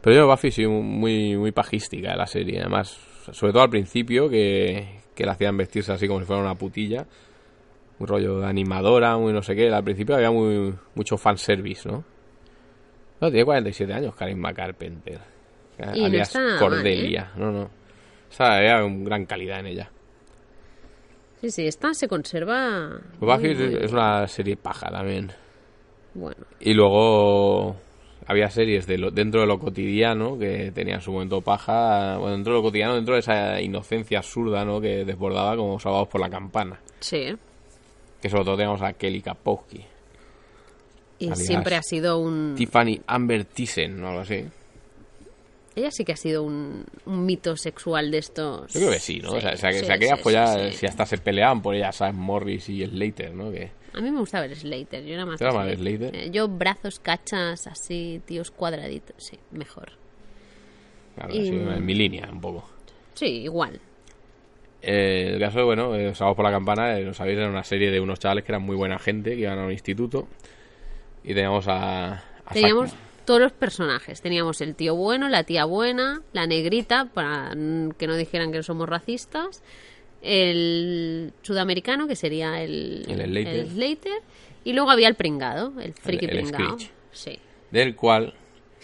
Pero yo, Buffy, sí, muy, muy pajística la serie. Además, sobre todo al principio, que, que la hacían vestirse así como si fuera una putilla. Un rollo de animadora, muy no sé qué. Al principio había muy, mucho fanservice, ¿no? No, tiene 47 años, Karim Carpenter. Y no alias nada mal, ¿eh? Cordelia. No, no. O sea, había un gran calidad en ella. Sí, sí, esta se conserva. Muy, es- muy es bien. una serie paja también. Bueno, Y luego había series de lo- dentro de lo cotidiano que tenían su momento paja. Bueno, dentro de lo cotidiano, dentro de esa inocencia absurda, ¿no? Que desbordaba como Salvados por la Campana. sí. Que sobre todo teníamos a Kelly Kapowski. Y siempre ha sido un. Tiffany Amber Thyssen o algo así. Ella sí que ha sido un, un mito sexual de estos. Yo creo que sí, ¿no? o sea, o sea, que sí, se sí, follar, sí, sí. si hasta se peleaban por ella Sam Morris y Slater, ¿no? Que A mí me gustaba el Slater, yo era más. ¿Te de Slater? Eh, Yo brazos, cachas, así, tíos cuadraditos, sí, mejor. claro, Y- en mi línea un poco. Sí, igual. Eh, el caso, bueno, eh, Salvados por la Campana, eh, lo sabéis, era una serie de unos chavales que eran muy buena gente, que iban a un instituto. Y teníamos a. a Teníamos Zack- todos los personajes. Teníamos el tío bueno, la tía buena, la negrita, para que no dijeran que no somos racistas. El sudamericano, que sería el, El Slater. el Slater, Y luego había el pringado, el friki el pringado. Sí. Del cual.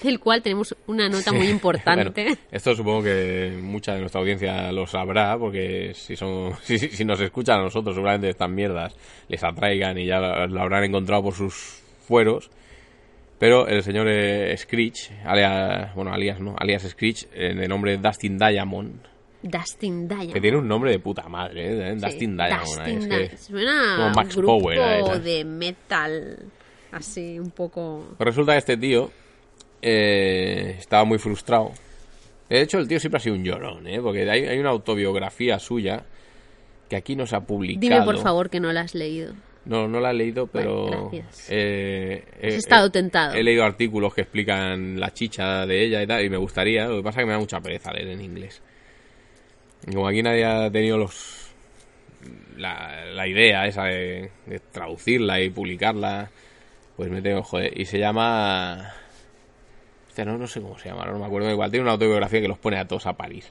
Del cual tenemos una nota muy importante. Bueno, esto supongo que mucha de nuestra audiencia lo sabrá, porque si, son, si, si- si nos escuchan a nosotros, seguramente estas mierdas les atraigan y ya lo, lo habrán encontrado por sus fueros. Pero el señor eh, Screech, alias, bueno, alias no, alias Screech, eh, de nombre Dustin Diamond, Dustin Diamond. que tiene un nombre de puta madre, ¿eh? Sí, Dustin Diamond. Dustin es que-. Suena como Max un grupo de metal. Así, un poco... Pues resulta que este tío eh, estaba muy frustrado. De hecho, el tío siempre ha sido un llorón, ¿eh? Porque hay, hay una autobiografía suya que aquí no se ha publicado. Dime, por favor, que no la has leído. No, no la he leído, pero... Gracias. eh, Has eh, estado eh, tentado. He leído artículos que explican la chicha de ella y tal, y me gustaría. Lo que pasa es que me da mucha pereza leer en inglés. Como aquí nadie ha tenido los la, la idea esa de, de traducirla y publicarla, pues me tengo joder. Y se llama... No, no sé cómo se llama, no me acuerdo. Igual tiene una autobiografía que los pone a todos a París.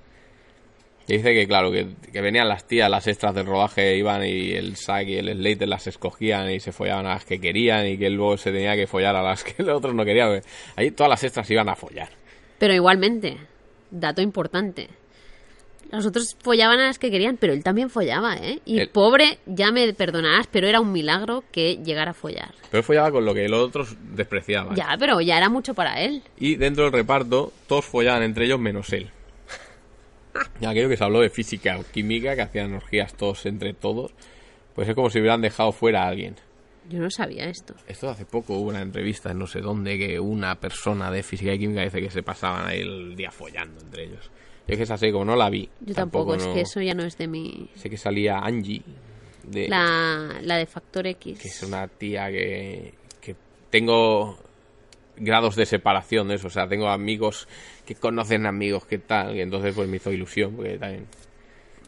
Dice que, claro, que, que venían las tías, las extras del rodaje, iban y el Zack y el Slater las escogían y se follaban a las que querían y que él luego se tenía que follar a las que los otros no querían. Ahí todas las extras iban a follar. Pero igualmente, dato importante. Los otros follaban a las que querían, pero él también follaba, ¿eh? Y El- pobre, ya me perdonarás, pero era un milagro que llegara a follar. Pero él follaba con lo que los otros despreciaban. Ya, pero ya era mucho para él. Y dentro del reparto, todos follaban entre ellos menos él. Ya aquello que se habló de física o química, que hacían orgías todos entre todos, pues es como si hubieran dejado fuera a alguien. Yo no sabía esto. Esto hace poco hubo una entrevista en no sé dónde que una persona de física y química dice que se pasaban ahí el día follando entre ellos. Yo es que esa serie como no la vi. Yo tampoco, es no- que eso ya no es de mi... Sé que salía Angie de La, la de Factor X. que es una tía que, que tengo grados de separación de eso, o sea, tengo amigos que conocen amigos que tal, y entonces pues me hizo ilusión, porque también...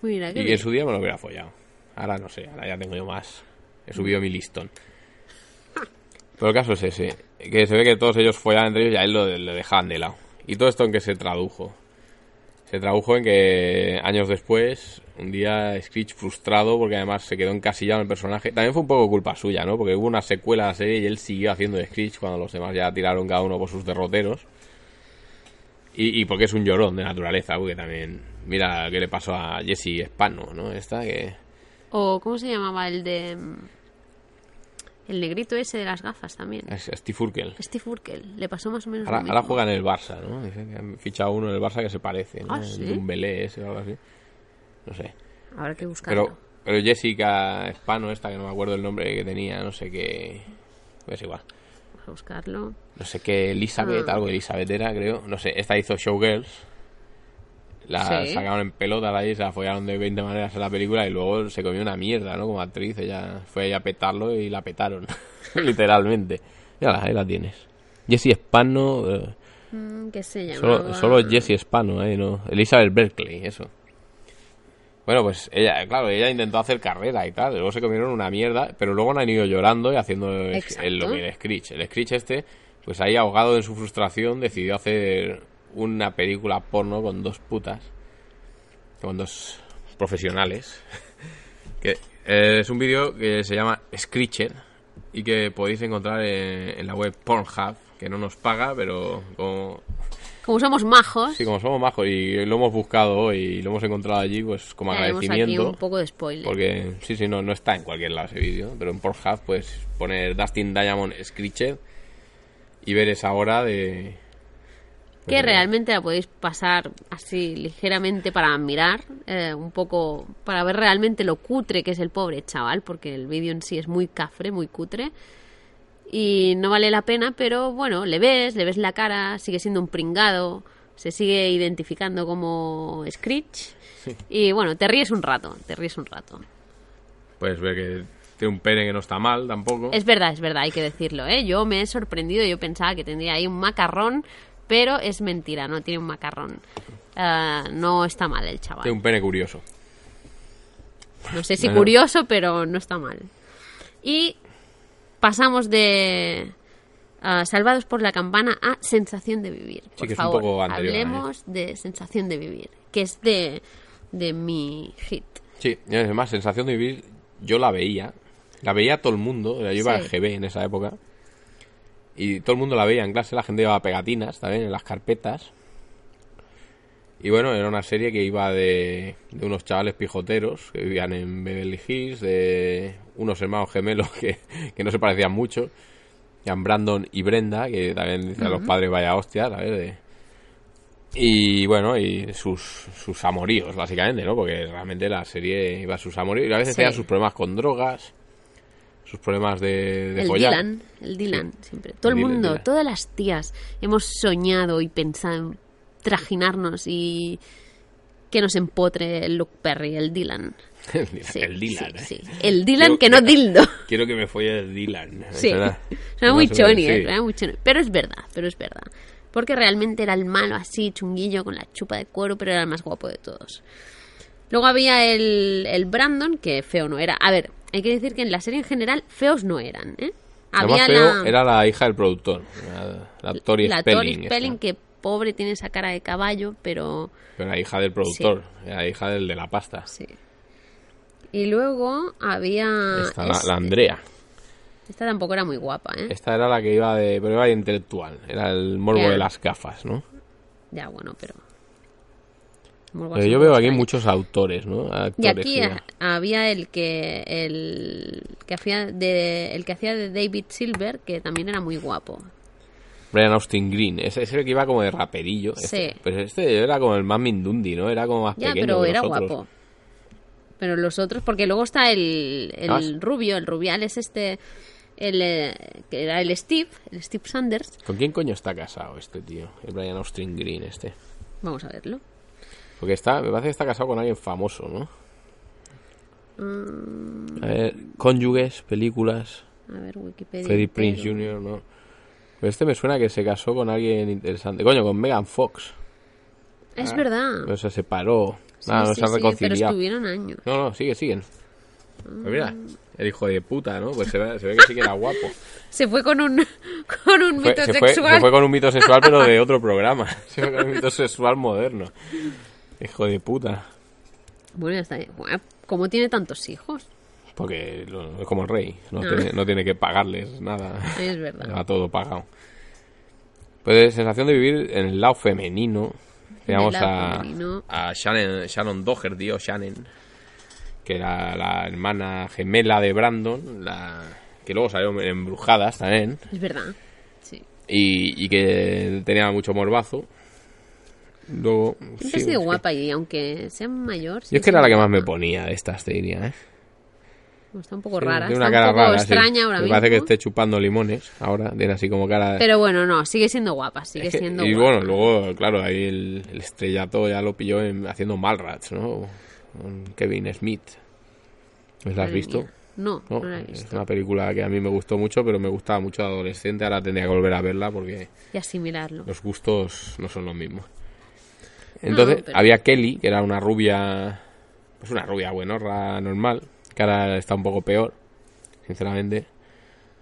Mira, Y en su día me lo hubiera follado. Ahora no sé, ahora ya tengo yo más. He subido mi listón. Pero el caso es ese, que se ve que todos ellos follaban entre ellos y a él lo, lo dejaban de lado. ¿Y todo esto en qué se tradujo? Se tradujo en que años después, un día Screech frustrado, porque además se quedó encasillado en el personaje, también fue un poco culpa suya, ¿no? Porque hubo una secuela de la serie y él siguió haciendo de Screech cuando los demás ya tiraron cada uno por sus derroteros. Y, y porque es un llorón de naturaleza, porque también, mira qué le pasó a Jesse Spano, ¿no? Esta que... O, ¿cómo se llamaba el de. mm, El negrito ese de las gafas también? es Steve Urkel. Steve Urkel. Le pasó más o menos Ahora, lo ahora mismo. juega en el Barça, ¿no? Dicen que han fichado uno en el Barça que se parece, ¿no? Ah, El ¿sí? Dembélé ese o algo así. No sé. Habrá que buscarlo. Pero, pero Jessica Spano, esta que no me acuerdo el nombre que tenía, no sé qué. Es igual. Vamos a buscarlo. No sé qué Elizabeth, Ah. algo Elizabeth era, creo. No sé, esta hizo Showgirls. La Sí. sacaron en pelota ahí, se la follaron de 20 maneras en la película y luego se comió una mierda, ¿no? Como actriz, ella fue ahí a petarlo y la petaron. Literalmente. Y ala, ahí la tienes. Jessie Spano. eh, Mm, ¿Qué se llama? Solo, solo Jessie Spano, ¿eh? No. Elizabeth Berkeley, eso. Bueno, pues ella, claro, ella intentó hacer carrera y tal. Luego se comieron una mierda, pero luego no han ido llorando y haciendo el, lo que el Screech. El Screech este, pues ahí ahogado en su frustración, decidió hacer una película porno con dos putas. Con dos profesionales. que eh, es un vídeo que se llama Screecher y que podéis encontrar en, en la web Pornhub, que no nos paga, pero como, Como somos majos, Sí, como somos majos y lo hemos buscado y lo hemos encontrado allí, pues como haremos aquí agradecimiento. un poco de spoiler. Porque sí, sí, no, no está en cualquier lado ese vídeo, pero en Pornhub puedes poner Dustin Diamond Screeched y ver esa hora de... que pues, realmente la podéis pasar así ligeramente para mirar, eh, un poco para ver realmente lo cutre que es el pobre chaval, porque el vídeo en sí es muy cafre, muy cutre. Y no vale la pena, pero bueno, le ves, le ves la cara, sigue siendo un pringado, se sigue identificando como Screech. Y bueno, te ríes un rato, te ríes un rato. Puedes ver que tiene un pene que no está mal tampoco. Es verdad, es verdad, hay que decirlo, ¿eh? Yo me he sorprendido, yo pensaba que tendría ahí un macarrón, pero es mentira, no tiene un macarrón. Ah, no está mal el chaval. Tiene un pene curioso. No sé si curioso, pero no está mal. Y pasamos de ah, Salvados por la Campana a Sensación de Vivir. Por que es un poco anterior, ¿eh? hablemos de Sensación de Vivir, que es de, de mi hit. Sí, y además, sensación de vivir, yo la veía. La veía todo el mundo. Yo iba Sí. al GB en esa época. Y todo el mundo la veía en clase. La gente llevaba pegatinas también en las carpetas. Y bueno, era una serie que iba de, de unos chavales pijoteros que vivían en Beverly Hills, de unos hermanos gemelos que, que no se parecían mucho. Eran Brandon y Brenda, que también dicen a los padres vaya hostia, ¿sabes? De- y bueno, y sus, sus amoríos, básicamente, ¿no? Porque realmente la serie iba a sus amoríos. Y a veces Sí. tenía sus problemas con drogas, sus problemas de, de el follar. Dylan, el Dylan, siempre. Todo el mundo, Dylan. todas las tías hemos soñado y pensado en trajinarnos y que nos empotre el Luke Perry, el Dylan. el Dylan, Sí, el Dylan, sí, ¿eh? sí. El Dylan Quiero- que no dildo. Quiero que me folle el Dylan. Sí, Suena- suena muy choni, eh, muy choni. Pero es verdad, pero es verdad. Porque realmente era el malo así, chunguillo, con la chupa de cuero, pero era el más guapo de todos. Luego había el, el Brandon, que feo no era. A ver, hay que decir que en la serie en general feos no eran, ¿eh? Había más feo la, era la hija del productor, la, la Tori la Spelling. Tori. Spelling, que pobre tiene esa cara de caballo, pero Pero la hija del productor, era la hija del de la pasta. sí. Y luego había... Esta, la, la Andrea. Esta tampoco era muy guapa, ¿eh? Esta era la que iba de. Pero iba de intelectual. Era el morbo de las gafas, ¿no? Ya, bueno, pero... Pero yo veo aquí muchos autores, ¿no? Y aquí había el que el que hacía de el que hacía de David Silver, que también era muy guapo. Brian Austin Green. Ese, ese que iba como de raperillo. Este, Sí. Pues este era como el más Mindundi, ¿no? Era como más Ya, pequeño. pero era guapo. Pero los otros, porque luego está el, el Ah, rubio, el rubial es este, el eh, que era el Steve, el Steve Sanders. ¿Con quién coño está casado este tío? El Brian Austin Green, este. Vamos a verlo. Porque está, me parece que está casado con alguien famoso, ¿no? Mm, A ver, cónyuges, películas. a ver, Wikipedia. Freddie Prince. Jr., ¿no? Pues este me suena que se casó con alguien interesante. Coño, con Megan Fox. Es verdad. Pero se separó. Sí, Nada, no sí, se han sí, pero reconciliado. estuvieron años. No, no, sigue, siguen. Pues mira, el hijo de puta, ¿no? Pues se ve, se ve que sí que era guapo. Se fue con un, con un Fue- mito se, fue, sexual. se fue con un mito sexual, pero de otro programa. Se fue con un mito sexual moderno. Hijo de puta. Bueno, ya está. Bueno, ¿Cómo tiene tantos hijos? Porque es como el rey. No, Ah. tiene, no tiene que pagarles nada. Es verdad. Va todo pagado. Pues sensación de vivir en el lado femenino. Lado a, femenino. a Shannon, Shannon Doherty o Shannon, que era la hermana gemela de Brandon, la que luego salió en Embrujadas también, Es verdad. Sí. y, y que tenía mucho morbazo. Luego, Siempre sí, ha sido es que- guapa y aunque sea mayor. Yo es que era la que más me ponía de estas, te diría, ¿eh? Está un poco Sí, rara. tiene Está una un cara poco rara, sí. extraña ahora Me mismo. parece que esté chupando limones ahora, tiene así como cara... Pero bueno, no, sigue siendo guapa. Sigue Es que- siendo y guapa. bueno, luego, claro, ahí el, el estrellato ya lo pilló en- haciendo Malrats, ¿no? Con Kevin Smith. ¿Me la has visto? mía. No, No, no la he es visto. una película que a mí me gustó mucho, pero me gustaba mucho de adolescente. Ahora tendría que volver a verla porque Y asimilarlo. los gustos no son los mismos. Entonces, pero- había Kelly, que era una rubia, pues una rubia buenorra normal, que ahora está un poco peor, sinceramente.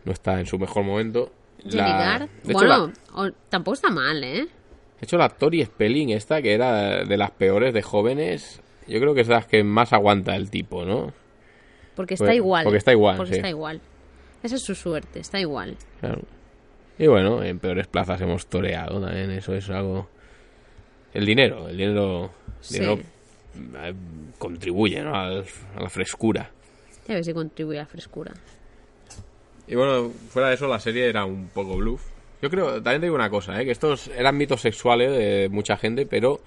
No está en su mejor momento. La- hecho, bueno, la- o- tampoco está mal, ¿eh? de hecho, la Tori Spelling esta, que era de las peores de jóvenes, yo creo que es de las que más aguanta el tipo, ¿no? Porque está Pues- igual. porque está igual, Porque sí. está igual. Esa es su suerte, está igual. Claro. Y bueno, en peores plazas hemos toreado también, eso es algo... El dinero, el dinero, el dinero eh, contribuye ¿no? A la frescura. Ya ves si contribuye a la frescura. Y bueno, fuera de eso, la serie era un poco bluff. Yo creo, también te digo una cosa, ¿eh? que estos eran mitos sexuales de mucha gente, pero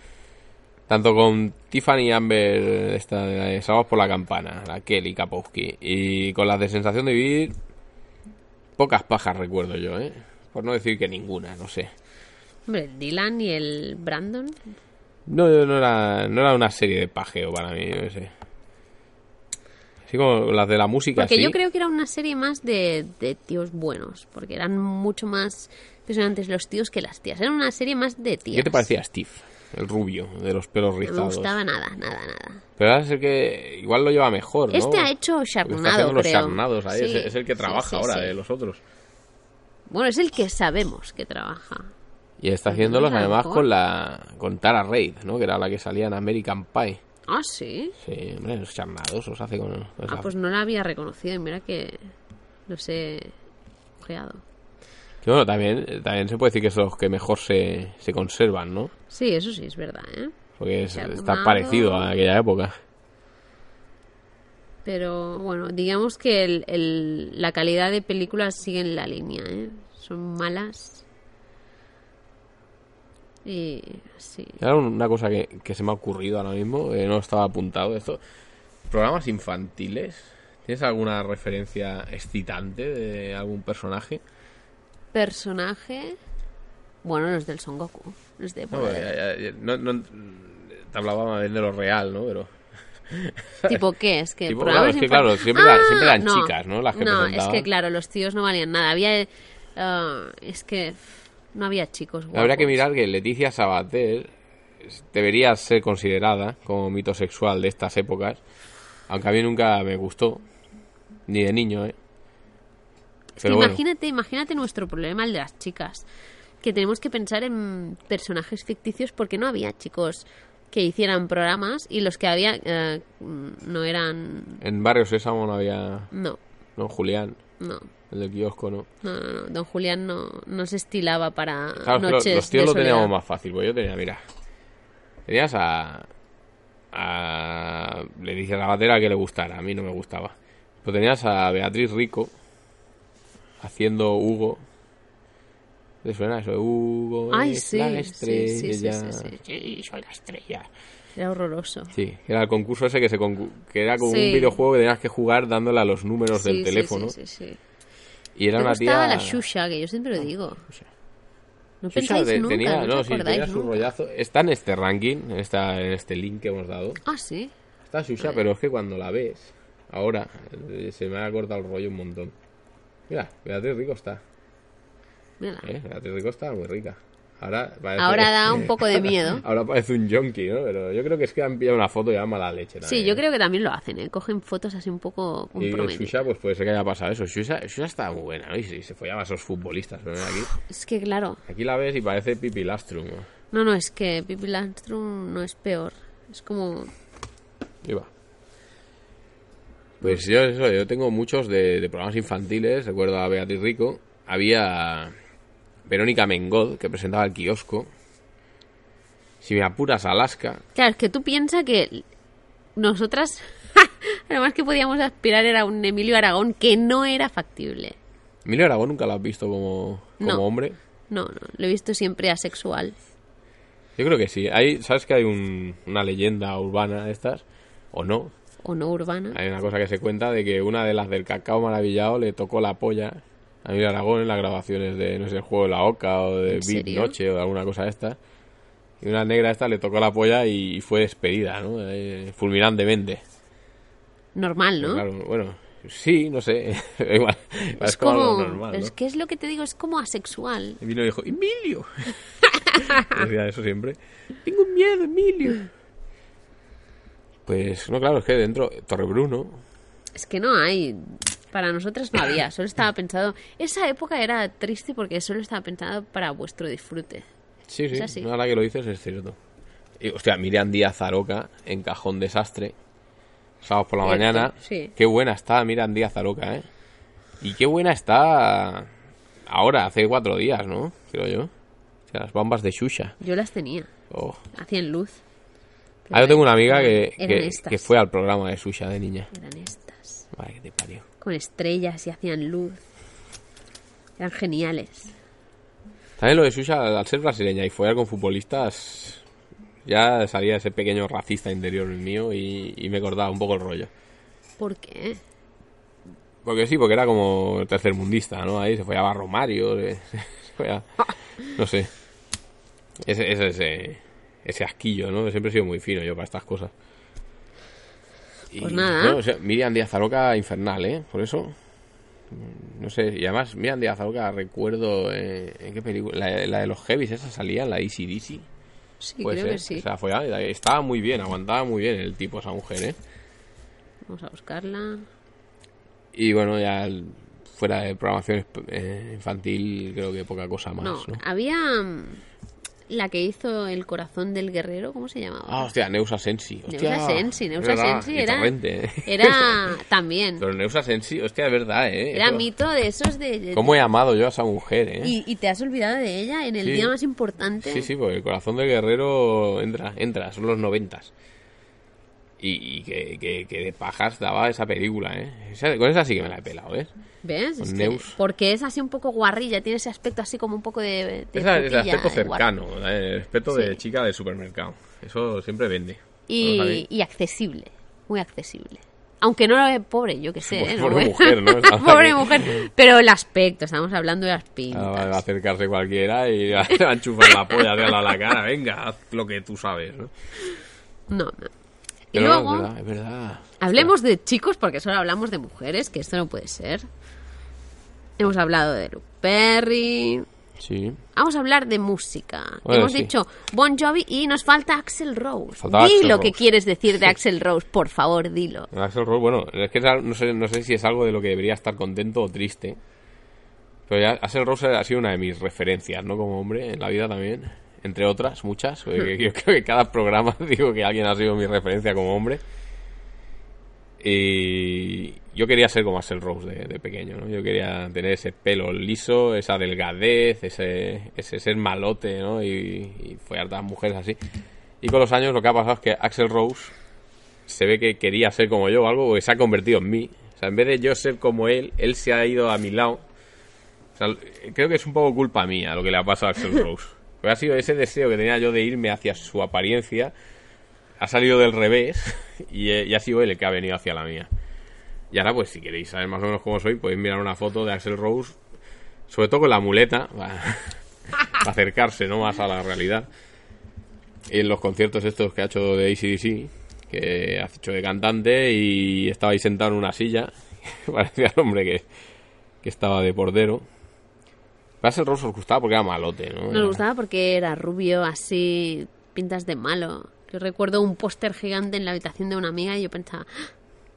tanto con Tiffany Amber, esta de Salvos por la Campana, la Kelly Kapowski, y con las de Sensación de Vivir, pocas pajas recuerdo yo, ¿eh? Por no decir que ninguna, no sé. Hombre, Dylan y el Brandon. No, no era, no era una serie de pajeo para mí, yo qué sé. Así como las de la música, Porque sí. yo creo que era una serie más de, de tíos buenos. Porque eran mucho más impresionantes los tíos que las tías. Era una serie más de tías. ¿Qué te parecía Steve? El rubio, de los pelos No me rizados. gustaba nada, nada, nada. Pero es el que igual lo lleva mejor, ¿no? Este ha hecho haciendo los creo. Sharknados ahí, Sí, es el que trabaja sí, ahora de los otros. Bueno, es el que sabemos que trabaja. Y está haciéndolos además con la con Tara Reid, ¿no? Que era la que salía en American Pie. Ah, sí. Sí, hombre, los Sharknados los hace con... los Ah, pues no la había reconocido y mira que los he ojeado. Que bueno, también, también se puede decir que son los que mejor se, se conservan, ¿no? Sí, eso sí, es verdad, ¿eh? Porque es- está parecido a aquella época. Pero bueno, digamos que el, el- la calidad de películas sigue en la línea, ¿eh? Son malas. Y sí. Una cosa que, que se me ha ocurrido ahora mismo, que no estaba apuntado esto. Programas infantiles. ¿Tienes alguna referencia excitante de algún personaje? Personaje. Bueno, los del Son Goku. Los de No, ya- ya- ya- no- no- te hablaba más bien de lo real, ¿no? Pero ¿Tipo qué? Es que Tipo, claro, es que, claro, siempre eran- siempre eran chicas, ¿no? Las que No, es presentaban. que claro, los tíos no valían nada. Había... ah, es que no había chicos guapos. Habría que mirar que Leticia Sabater debería ser considerada como mito sexual de estas épocas, aunque a mí nunca me gustó, ni de niño, ¿eh? Es que Pero bueno, imagínate, imagínate nuestro problema, el de las chicas. Que tenemos que pensar en personajes ficticios porque no había chicos que hicieran programas y los que había eh, no eran... en Barrio Sésamo no había, No, no, Julián, no. el del kiosco, ¿no? No, no, no. Don Julián no, no se estilaba para Claro, noches los, los tíos de lo teníamos más fácil, pues yo tenía, mira, tenías a, a Leticia Sabater a que le gustara, a mí no me gustaba. Pues tenías a Beatriz Rico haciendo Hugo. ¿Te suena eso? Hugo Ay, es sí, la sí, estrella. sí, sí, sí, sí. Sí, soy la estrella. Era horroroso. Sí, que era el concurso ese que se concu- que era como Sí. un videojuego que tenías que jugar dándole a los números Sí, del teléfono. Sí, sí, sí. Y era Me una tía la Shusha, que yo siempre lo digo. No Shusha pensáis de- nunca, tenía, no, no, sí, tenía su nunca. rollazo. Está en este ranking, en, esta, en este link que hemos dado. Ah, sí. Está Shusha, pero es que cuando la ves, ahora. eh, Se me ha cortado el rollo un montón. Mira, Beatriz Rico está. ¿Eh? Beatriz Rico está muy rica. Ahora, parece- Ahora da un poco de miedo. Ahora parece un junkie, ¿no? Pero yo creo que es que han pillado una foto y dan mala leche. Sí, también. yo creo que también lo hacen, ¿eh? Cogen fotos así un poco Y. Shusha, pues puede ser que haya pasado eso. Shusha, Shusha está muy buena, ¿no? Y se, se follaba a esos futbolistas. ¿no? Aquí, Es que, claro, aquí la ves y parece Pipi Lastrum. ¿no? no, no, es que Pippi Landstrom no es peor. Es como... Va. Pues yo, eso, yo tengo muchos de, de programas infantiles. Recuerdo a Beatriz Rico. Había Verónica Mengod, que presentaba el kiosco. Si me apuras, Alaska. Claro, es que tú piensas que nosotras, además que podíamos aspirar era un Emilio Aragón que no era factible. Emilio Aragón nunca lo has visto como, como No. hombre. No, no, lo he visto siempre asexual. Yo creo que sí. Hay, ¿Sabes que hay un- una leyenda urbana de estas? ¿O no? O no urbana. Hay una cosa que se cuenta de que una de las del cacao maravillado le tocó la polla a Emilio Aragón en las grabaciones de, no sé, el juego de la Oca o de ¿En Big? Noche o de alguna cosa de esta. Y una negra esta le tocó la polla y fue despedida, ¿no? Eh, fulminantemente. Normal, ¿no? Claro, bueno, sí, no sé. Igual, es es como como... normal, Es ¿no? que es lo que te digo, es como asexual. Emilio dijo, ¡Emilio! Decía eso siempre. Tengo miedo, Emilio. Pues, no, claro, es que dentro, Torrebruno, Es que no hay. Para nosotras no había, solo estaba pensado. Esa época era triste porque solo estaba pensado para vuestro disfrute. Sí, sí, así. ahora que lo dices es cierto. Y, hostia, Miriam Díaz Aroca en Cajón Desastre. Sábados por la Cierto, mañana. sí. Qué buena está Miriam Díaz Aroca, ¿eh? Y qué buena está ahora, hace cuatro días, ¿no? Creo yo. O sea, las bombas de Shusha. Yo las tenía, Oh. hacían luz. Ah, yo tengo una amiga que, Eran que, estas. que fue al programa de Shusha de niña. Eran estas. Vale, que te parió. Con estrellas y hacían luz. Eran geniales. También lo de Shusha, al ser brasileña y follar con futbolistas, ya salía ese pequeño racista interior mío y, y me cortaba un poco el rollo. ¿Por qué? Porque sí, porque era como tercermundista, ¿no? Ahí se follaba a Romario, se, se follaba- no sé. Ese, ese, ese, ese asquillo, ¿no? Siempre he sido muy fino yo para estas cosas. Y, Pues nada. bueno, o sea, Miriam Díaz infernal, ¿eh? Por eso. No sé, y además Miriam Díaz Aroca recuerdo eh, en qué película, la, la de los heavies, esa salía en la Easy Dizzy. Sí, Puede creo ser. que sí. O sea, follaba y estaba muy bien, aguantaba muy bien el tipo, esa mujer, ¿eh? Vamos a buscarla. Y bueno, ya fuera de programación eh, infantil, creo que poca cosa más, No, ¿no? había mm, la que hizo El corazón del guerrero, ¿cómo se llamaba? Ah, hostia, Neusa Sensi. Hostia, Neusa Sensi, Neusa verdad, Sensi y era, ¿eh? era también, Pero Neusa Sensi, hostia, es verdad, ¿eh? era Eso- mito de esos de... de- ¿Cómo he amado yo a esa mujer, eh? y, y te has olvidado de ella en el Sí. día más importante. Sí, sí, porque el corazón del guerrero entra, entra, son los noventas. Y, y que, que, que de pajas daba esa película, ¿eh? Esa- con esa sí que me la he pelado, ¿eh? ¿Ves? Con Es que- porque es así un poco guarrilla, tiene ese aspecto así como un poco de... es el frutilla, aspecto cercano, ¿eh? el aspecto de chica de supermercado. Eso siempre vende. Y, y accesible, muy accesible. Aunque no es pobre, yo que sé. Pobre ¿eh? No voy- mujer, ¿no? Pobre mujer. Pero el aspecto, estamos hablando de las pintas. Ah, va a acercarse cualquiera y va a enchufar la polla de a la cara. Venga, haz lo que tú sabes, ¿no? No, no. Y Pero luego, es verdad, es verdad. hablemos de chicos, porque solo hablamos de mujeres, que esto no puede ser. Hemos hablado de Luke Perry. Sí. Vamos a hablar de música. Bueno, Hemos sí. dicho Bon Jovi y nos falta Axel Rose. Faltaba Di Axl lo que Rose. quieres decir de Axel Rose, por favor, dilo. Axel Rose, bueno, es que no sé, no sé si es algo de lo que debería estar contento o triste. Pero ya Axel Rose ha sido una de mis referencias, ¿no? Como hombre, en la vida también. Entre otras, muchas. Yo creo que cada programa digo que alguien ha sido mi referencia como hombre. Y yo quería ser como Axel Rose de, de pequeño, ¿no? Yo quería tener ese pelo liso, esa delgadez, ese, ese ser malote, ¿no? Y, y follar a mujeres así. Y con los años lo que ha pasado es que Axel Rose se ve que quería ser como yo o algo, que se ha convertido en mí. O sea, en vez de yo ser como él, él se ha ido a mi lado. O sea, creo que es un poco culpa mía lo que le ha pasado a Axel Rose. Porque ha sido ese deseo que tenía yo de irme hacia su apariencia, ha salido del revés y, y ha sido él el que ha venido hacia la mía. Y ahora, pues, si queréis saber más o menos cómo soy, podéis mirar una foto de Axel Rose, sobre todo con la muleta, para, acercarse ¿no? más a la realidad. En los conciertos estos que ha hecho de ACDC, que ha hecho de cantante y estaba ahí sentado en una silla. Parecía el hombre que, estaba de portero. Russell Rose os gustaba porque era malote, ¿no? Nos gustaba porque era rubio, así, pintas de malo. Yo recuerdo un póster gigante en la habitación de una amiga y yo pensaba, "Ah,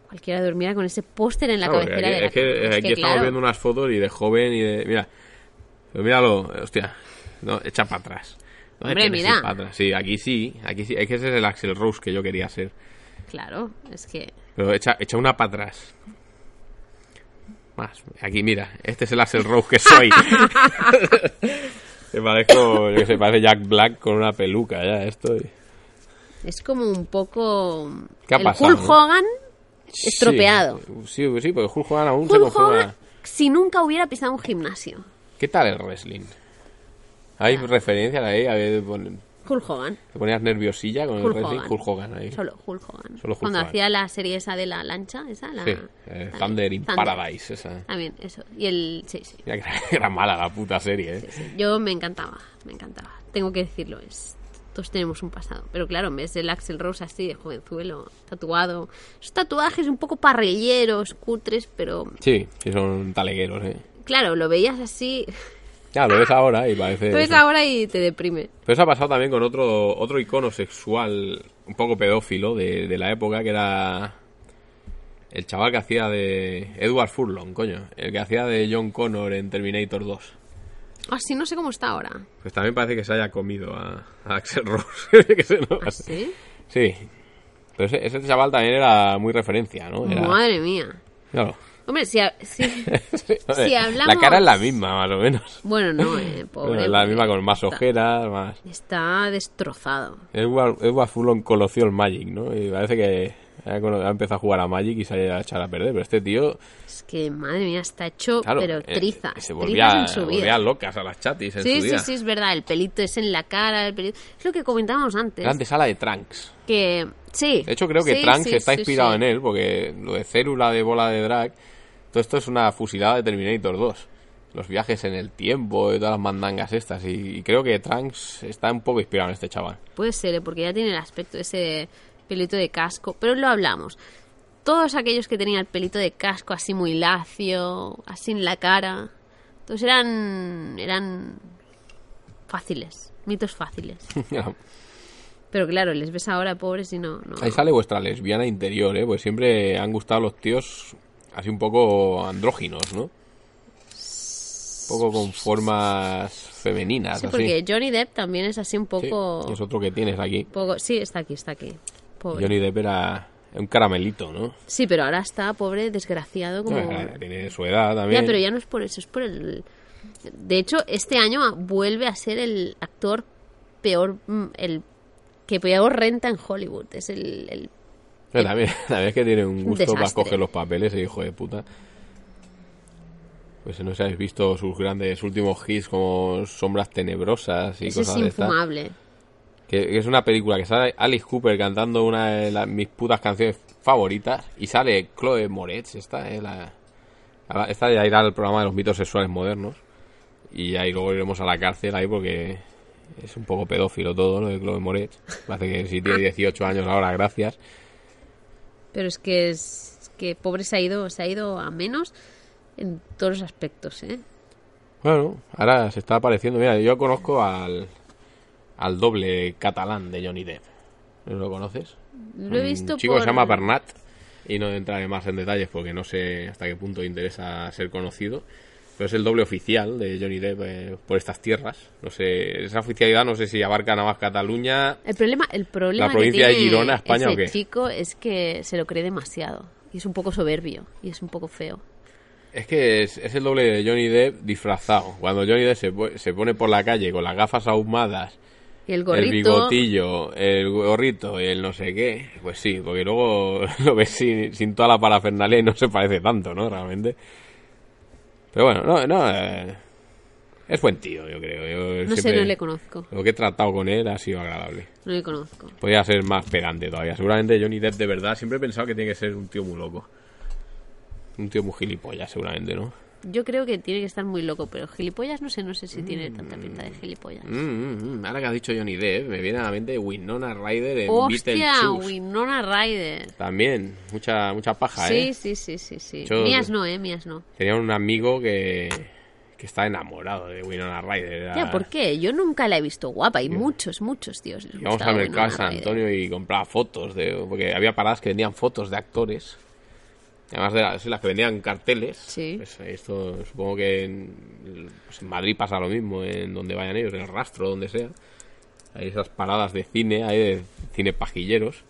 cualquiera durmiera con ese póster en la Claro, cabecera aquí, de la es que, cama". Es aquí que, estamos claro, viendo unas fotos y de joven y de... Mira, pero míralo, hostia, no, echa para atrás. No Hombre, mira. para atrás. Sí, aquí sí, aquí sí. Es que ese es el Axel Rose que yo quería ser. Claro, es que... Pero echa, echa una para atrás. Más. Aquí, mira. Este es el Axel Rose que soy. Me parezco, yo que sé, parece Jack Black con una peluca ya, estoy. Es como un poco... ¿Qué ha el pasado, Hulk no? Hogan estropeado. Sí, sí, sí, porque Hulk Hogan aún se Hulk conforma. Hogan si nunca hubiera pisado un gimnasio. ¿Qué tal el wrestling? ¿Hay referencias ahí? A ver, pon- Hulk Hogan. ¿Te ponías nerviosilla con el Hulk wrestling? Hogan. Hulk Hogan ahí. Solo Hulk Hogan. Solo Hulk Cuando Hogan. hacía la serie esa de la lancha, esa, la... Sí, eh, Thunder in Thunder. Paradise, esa. También, eso. Y el... Sí, sí. Era, era mala la puta serie, ¿eh? Sí, sí. Yo me encantaba, me encantaba. Tengo que decirlo, es, todos tenemos un pasado. Pero claro, en vez del Axel Rose así de jovenzuelo, tatuado, esos tatuajes un poco parrilleros, cutres, pero Sí, sí son talegueros, ¿eh? claro, lo veías así, Ya, lo ves ahora y parece... lo ves ahora y te deprime. Pero eso ha pasado también con otro, otro icono sexual un poco pedófilo de, de la época, que era el chaval que hacía de Edward Furlong, coño. El que hacía de John Connor en Terminator 2. Así no sé cómo está ahora. Pues también parece que se haya comido a, a Axel Rose. Que se lo- ¿Ah, sí? Sí. Pero ese, ese chaval también era muy referencia, ¿no? Era, Madre mía. Claro. Hombre, si, ha- si- hablamos- La cara es la misma, más o menos. Bueno, no, eh, pobre. Es la misma con más está- ojeras, más... Está destrozado. Edward, Edward Furlong conoció el Magic, ¿no? Y parece que ha, empezado a jugar a Magic y se ha echado a perder. Pero este tío, Es que, madre mía, está hecho, claro, pero eh, trizas. se volvía, en su vida. volvía locas a las chatis en Sí, su sí, día. sí, es verdad. El pelito es en la cara, el pelito... Es lo que comentábamos antes. Era antesala de Trunks. Que, sí. De hecho, creo que sí, Trunks sí, está inspirado en él, porque lo de célula de bola de drag, todo esto es una fusilada de Terminator 2. Los viajes en el tiempo y todas las mandangas estas. Y, y creo que Trunks está un poco inspirado en este chaval. Puede ser, ¿eh? porque ya tiene el aspecto ese pelito de casco. Pero lo hablamos. Todos aquellos que tenían el pelito de casco así muy lacio, así en la cara, todos eran, eran fáciles, mitos fáciles. Pero claro, les ves ahora pobres y no... no. Ahí sale vuestra lesbiana interior, ¿eh? Pues siempre han gustado los tíos así un poco andróginos, ¿no? Un poco con formas femeninas, Sí, así. porque Johnny Depp también es así un Sí, poco... es otro que tienes aquí. poco... Sí, está aquí, está aquí. Pobre. Johnny Depp era un caramelito, ¿no? Sí, pero ahora está pobre, desgraciado, como... Tiene su edad también. Ya, pero ya no es por eso, es por el... De hecho, este año vuelve a ser el actor peor, mm, el que peor renta en Hollywood. Es el... el- Pero también, también es que tiene un gusto para coger los papeles, el hijo de puta. Pues no sé si habéis visto sus grandes últimos hits como Sombras Tenebrosas y ese es cosas de estas. infumable. Que, que es una película que sale Alice Cooper cantando una de las, mis putas canciones favoritas y sale Chloe Moretz, esta es la, la- esta ya irá al programa de los mitos sexuales modernos y ahí luego iremos a la cárcel ahí porque es un poco pedófilo todo lo de Chloe Moretz. Parece que si tiene 18 años ahora, gracias. Pero es que es es que pobre se ha ido, se ha ido a menos en todos los aspectos, ¿eh? Bueno, ahora se está apareciendo. Mira, yo conozco al, al doble catalán de Johnny Depp. ¿No lo conoces? Lo he visto Un chico por... que se llama Bernat y no entraré más en detalles porque no sé hasta qué punto interesa ser conocido. Pero es el doble oficial de Johnny Depp eh, por estas tierras. No sé, esa oficialidad no sé si abarca nada más Cataluña. El problema, el problema La provincia que de tiene Girona, España, ese ¿o qué? chico es que se lo cree demasiado. Y es un poco soberbio. Y es un poco feo. Es que es, es el doble de Johnny Depp disfrazado. Cuando Johnny Depp se, se pone por la calle con las gafas ahumadas Y el el bigotillo, el gorrito y el no sé qué, pues sí, porque luego lo ves sin, sin toda la parafernalia y no se parece tanto, ¿no? Realmente. Pero bueno, no, no, eh, es buen tío, yo creo. Yo No sé, no le conozco. Lo que he tratado con él ha sido agradable. No le conozco. Podría ser más pedante todavía. Seguramente Johnny Depp de verdad siempre he pensado que tiene que ser un tío muy loco. Un tío muy gilipollas, seguramente, ¿no? Yo creo que tiene que estar muy loco, pero gilipollas no sé, no sé si tiene tanta pinta de gilipollas. Mm, mm, mm. Ahora que has dicho Johnny Depp, me viene a la mente Winona Ryder en Hostia. Winona Ryder. También, mucha, mucha paja, Sí, ¿eh? sí, sí, sí, sí. Yo- Mías no, eh, mías no. Tenía un amigo que, que está enamorado de Winona Ryder. Era- Ya, ¿por qué? Yo nunca la he visto guapa y muchos, muchos tíos de Winona San Ryder. Antonio y compraba fotos de porque había paradas que vendían fotos de actores además de las, las que vendían carteles Sí. pues esto supongo que en, pues en Madrid pasa lo mismo en donde vayan ellos en el rastro donde sea hay esas paradas de cine hay de cine pajilleros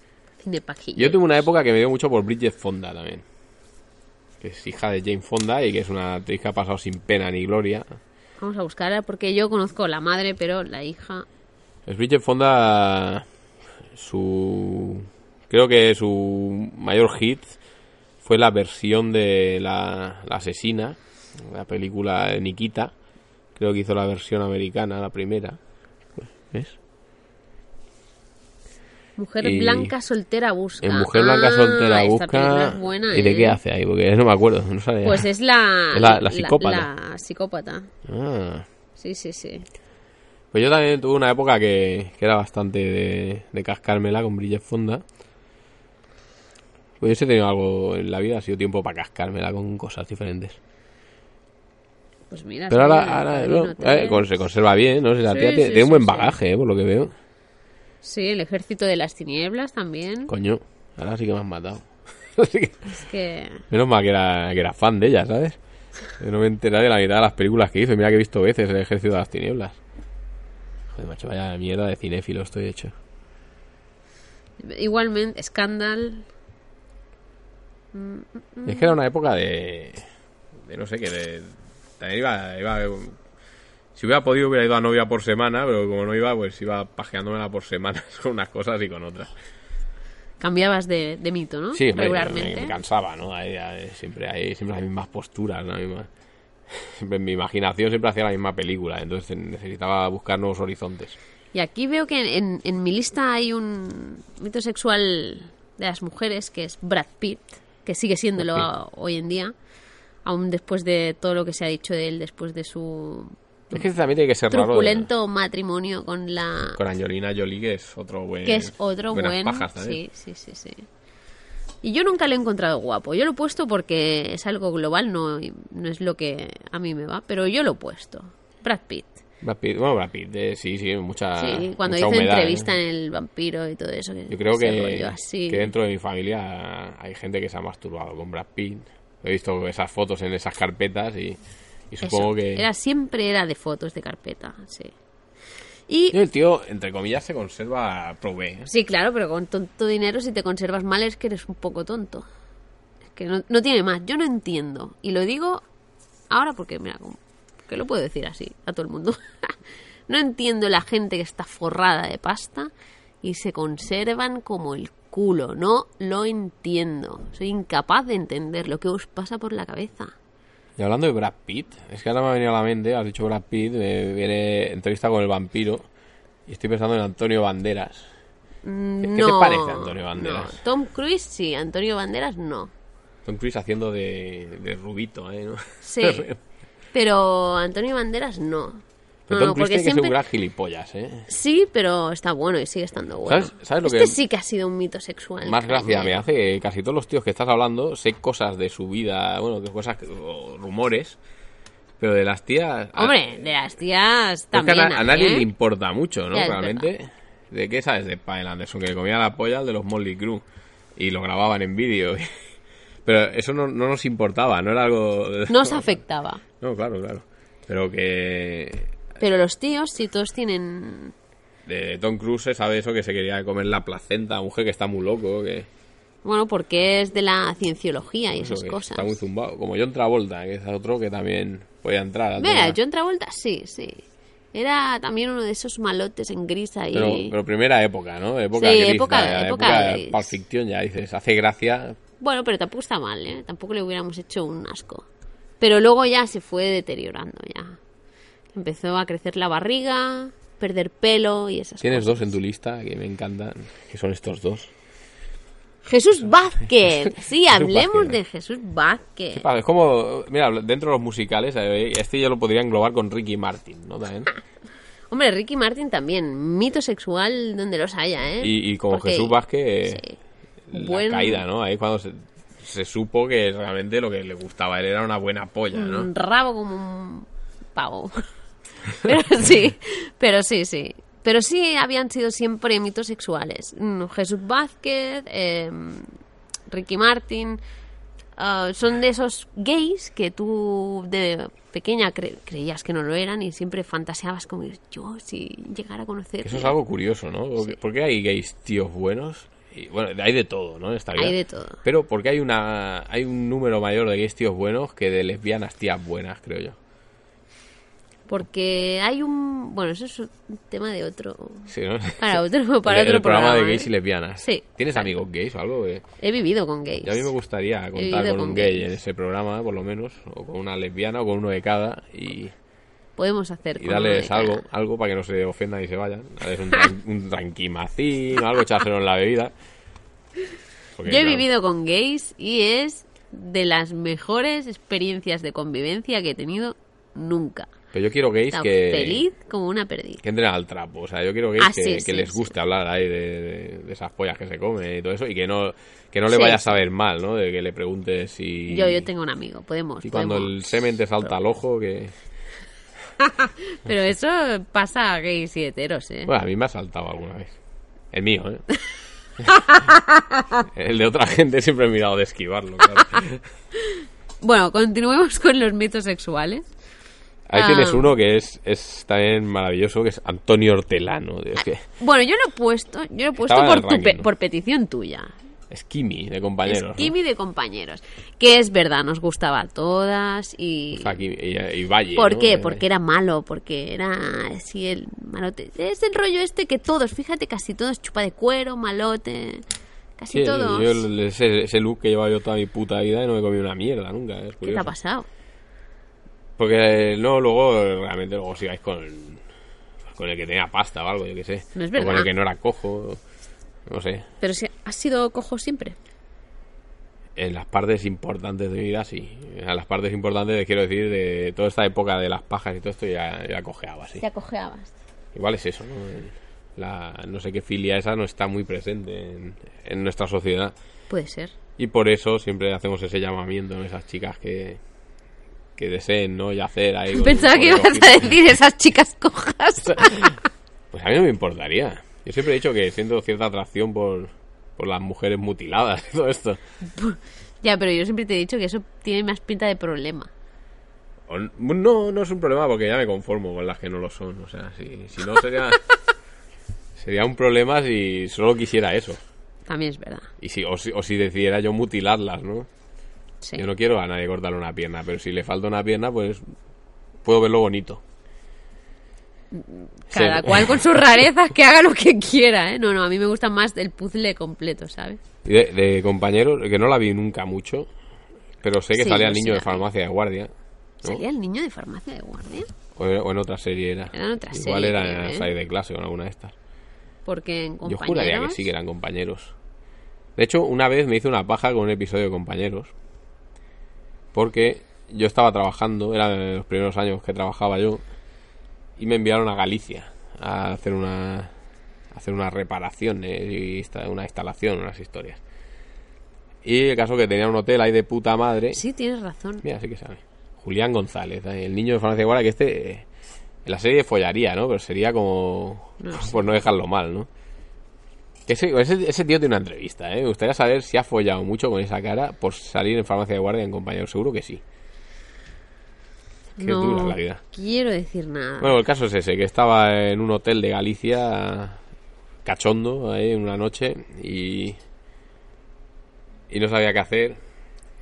Cine pajillo. yo tuve una época que me dio mucho por Bridget Fonda también que es hija de Jane Fonda y que es una actriz que ha pasado sin pena ni gloria Vamos a buscarla porque yo conozco la madre, pero la hija... Es Bridget Fonda su creo que su mayor hit fue la versión de la, la asesina, la película de Nikita. Creo que hizo la versión americana, la primera. ¿Ves? Mujer Y- blanca soltera busca. En Mujer Blanca Ah, Soltera película busca. es buena, ¿Y de ¿eh? qué hace ahí? Porque no me acuerdo, no sale. Pues es la... Es la- la psicópata. La, psicópata. Ah. Sí, sí, sí. Pues yo también tuve una época que, que era bastante de, de cascármela con Bridget Fonda. Pues yo he tenido algo en la vida, ha sido tiempo para cascármela con cosas diferentes. Pues mira. Pero ahora, no, eh, se conserva bien, ¿no? Sea, la Sí, tía tiene, sí, un buen bagaje, eh, por lo que veo. Sí, el ejército de las tinieblas también. Coño, ahora sí que me has matado. Así que- Es que... menos mal que era, que era fan de ella, ¿sabes? Yo no me enteré de la mitad de las películas que hizo. Mira que he visto veces el ejército de las tinieblas. Joder, macho, vaya mierda de cinéfilo estoy hecho. Igualmente, Scandal. Es que era una época de. de no sé, que de. también iba, iba. Si hubiera podido, hubiera ido a novia por semana, pero como no iba, pues iba pajeándomela por semanas con unas cosas y con otras. Cambiabas de, de mito, ¿no? Sí, Regularmente. Me, me cansaba, ¿no? Ahí, ahí, siempre hay siempre las mismas posturas, misma. Siempre en mi imaginación siempre hacía la misma película, entonces necesitaba buscar nuevos horizontes. Y aquí veo que en, en mi lista hay un mito sexual de las mujeres que es Brad Pitt, que sigue siéndolo a- hoy en día, aún después de todo lo que se ha dicho de él, después de su Es que también tiene que ser raro. de- truculento matrimonio con la... Con Angelina Jolie, que es otro buen. que es otro buen... pajas. Sí, sí, sí, sí. Y yo nunca lo he encontrado guapo. Yo lo he puesto porque es algo global, no, no es lo que a mí me va, pero yo lo he puesto. Brad Pitt. Brad Pitt, bueno, Brad Pitt, eh, sí, sí, mucha. Sí, cuando mucha dice humedad, entrevista ¿eh? en el vampiro y todo eso. Que Yo creo que, así. que dentro de mi familia hay gente que se ha masturbado con Brad Pitt. He visto esas fotos en esas carpetas y, y Eso, supongo que. Era, siempre era de fotos de carpeta, sí. Y Y el tío, entre comillas, se conserva pro B. ¿eh? sí, claro, pero con tonto dinero si te conservas mal es que eres un poco tonto. Es que no, no tiene más. Yo no entiendo. Y lo digo ahora porque, mira, como- que lo puedo decir así a todo el mundo. no entiendo la gente que está forrada de pasta y se conservan como el culo. No lo entiendo. Soy incapaz de entender lo que os pasa por la cabeza. Y hablando de Brad Pitt, es que ahora me ha venido a la mente, has dicho Brad Pitt, me viene entrevista con el vampiro y estoy pensando en Antonio Banderas. ¿Qué- qué te parece Antonio Banderas? no. Tom Cruise sí, Antonio Banderas no. Tom Cruise haciendo de, de rubito, ¿eh? ¿no? Sí, pero Antonio Banderas no. Pero No, Tom porque tiene que ser un siempre... gran gilipollas, ¿eh? Sí, pero está bueno y sigue estando bueno. ¿Sabes- sabes lo este que- sí que ha sido un mito sexual. Más gracia me cañero. hace que casi todos los tíos que estás hablando sé cosas de su vida, bueno, cosas, o rumores, pero de las tías... Hombre, de las tías es que también. a, nadie ¿eh? le importa mucho, ¿no? Ya, es Realmente. ¿De qué sabes de Pamela Anderson? Que le comía la polla al de los Molly Crew y lo grababan en vídeo. Pero eso no, no nos importaba, no era algo... No os afectaba. No, claro, claro. Pero que Pero los tíos, si todos tienen... de Tom Cruise se sabe eso, que se quería comer la placenta, mujer que está muy loco, que... Bueno, porque es de la cienciología y eso, esas cosas. Está muy zumbado. Como John Travolta, que es otro que también podía entrar. Mira. John Travolta sí, sí. Era también uno de esos malotes en gris ahí. Pero, pero primera época, ¿no? Época Sí, gris, época- la época de gris. Pulp Fiction, ya dices, hace gracia. Bueno, pero tampoco está mal, ¿eh? Tampoco le hubiéramos hecho un asco. Pero luego ya se fue deteriorando, ya. Empezó a crecer la barriga, perder pelo y esas Tienes cosas. dos en tu lista que me encantan, que son estos dos. Jesús Vázquez. Sí, hablemos Vázquez. de Jesús Vázquez. Es como, mira, dentro de los musicales, eh, este yo lo podría englobar con Ricky Martin, ¿no? También. Hombre, Ricky Martin también, mito sexual donde los haya, ¿eh? Y, y como Porque- Jesús Vázquez, sí. la Buen- caída, ¿no? Ahí cuando se, se supo que realmente lo que le gustaba a él era una buena polla, ¿no? Un rabo como un pavo. Pero sí, pero sí, sí. Pero sí habían sido siempre mitos sexuales. Mm, Jesús Vázquez, eh, Ricky Martin, ah, son de esos gays que tú de pequeña cre- creías que no lo eran y siempre fantaseabas como yo si llegara a conocer. Eso es algo curioso, ¿no? Porque, ¿por qué hay gays tíos buenos? Y, bueno, hay de todo, ¿no? En esta vida. Hay de todo. Pero porque hay una hay un número mayor de gays tíos buenos que de lesbianas tías buenas, creo yo. Porque hay un... Bueno, eso es un tema de otro... Sí, ¿no? Para otro, para el, otro el programa de ¿eh? gays y lesbianas. Sí. ¿Tienes amigos gays o algo? Eh, He vivido con gays. y a mí me gustaría contar con con un gay gays. en ese programa, por lo menos, o con una lesbiana o con uno de cada y, Podemos hacer... y darles algo, algo para que no se ofendan y se vayan. Darles un, tran- un tranquimacín o algo, echárselo en la bebida. Porque, Yo he claro, vivido con gays y es de las mejores experiencias de convivencia que he tenido nunca. Pero yo quiero gays que, feliz como una perdiz. que entren al trapo. O sea, yo quiero gays Ah, que, sí, que sí, les sí. guste hablar ahí de, de- de esas pollas que se comen y todo eso y que no, que no le Sí, vaya a sí. saber mal, ¿no? De que le preguntes si... Yo, yo tengo un amigo, podemos. Y cuando podemos. el semen te salta al ojo, que... Pero eso pasa a gays y heteros, ¿eh? Bueno, a mí me ha saltado alguna vez. El mío, ¿eh? el de otra gente siempre he mirado de esquivarlo, claro. Bueno, continuemos con los mitos sexuales. Ahí Ah. tienes uno que es, es también maravilloso, que es Antonio Hortelano. Es que Bueno, yo lo he puesto, yo lo he puesto por, tu ranking, pe- ¿no? por petición tuya. Es Kimi, de compañeros. es Kimi de compañeros. Que es verdad, nos gustaba a todas y... Kimi- y, y Valle. ¿Por ¿no? qué? Eh, Porque era malo, porque era así el malote. Es el rollo este que todos, fíjate, casi todos chupa de cuero, malote, casi sí, todos. yo ese, ese look que llevaba yo toda mi puta vida y no me comí una mierda nunca. Es ¿Qué te ha pasado? Porque no, luego realmente luego sigáis con, con el que tenía pasta o algo, yo qué sé. No es O con verdad. el que no era cojo, no sé. Pero si has sido cojo siempre. En las partes importantes de mi vida, sí. En las partes importantes, quiero decir, de toda esta época de las pajas y todo esto, ya, ya cojeaba, sí. Te acogeabas. Igual es eso, ¿no? La, no sé qué filia esa no está muy presente en, en nuestra sociedad. Puede ser. Y por eso siempre hacemos ese llamamiento a esas chicas que, que deseen, ¿no? Yacer ahí. Pensaba que ibas a decir esas chicas cojas. Pues a mí no me importaría. Yo siempre he dicho que siento cierta atracción por, por las mujeres mutiladas y todo esto. ya, pero yo siempre te he dicho que eso tiene más pinta de problema. No, no es un problema porque ya me conformo con las que no lo son. O sea, si, si no sería... sería un problema si solo quisiera eso. También es verdad. Y si, o, si, o si decidiera yo mutilarlas, ¿no? Sí. Yo no quiero a nadie cortarle una pierna, pero si le falta una pierna, pues puedo verlo bonito. Cada Sí. cual con sus rarezas que haga lo que quiera, ¿eh? No, no, a mí me gusta más el puzzle completo, ¿sabes? Y de, de compañeros, que no la vi nunca mucho, pero sé que Sí, salía yo el sí niño de farmacia de guardia. ¿no? ¿Salía el niño de farmacia de guardia? O, o en otra serie era. Era en otra Igual serie, era en ¿eh? De clase o en alguna de estas. Porque en Yo compañeros... juraría que sí que eran compañeros. De hecho, una vez me hice una paja con un episodio de compañeros. Porque yo estaba trabajando, era de los primeros años que trabajaba yo, y me enviaron a Galicia a hacer una a hacer una reparación, eh, y una instalación, unas historias. Y el caso que tenía un hotel ahí de puta madre. Sí, tienes razón. Mira, sí que sabe. Julián González, eh, el niño de farmacia de guardia, que este eh, en la serie follaría, ¿no? Pero sería como... No Por no dejarlo mal, ¿no? Que Ese, ese, ese tío tiene una entrevista, ¿eh? Me gustaría saber si ha follado mucho con esa cara por salir en farmacia de guardia en compañero. Seguro que sí. Qué no dura la vida. quiero decir nada. Bueno, el caso es ese, que estaba en un hotel de Galicia cachondo ahí una noche y y no sabía qué hacer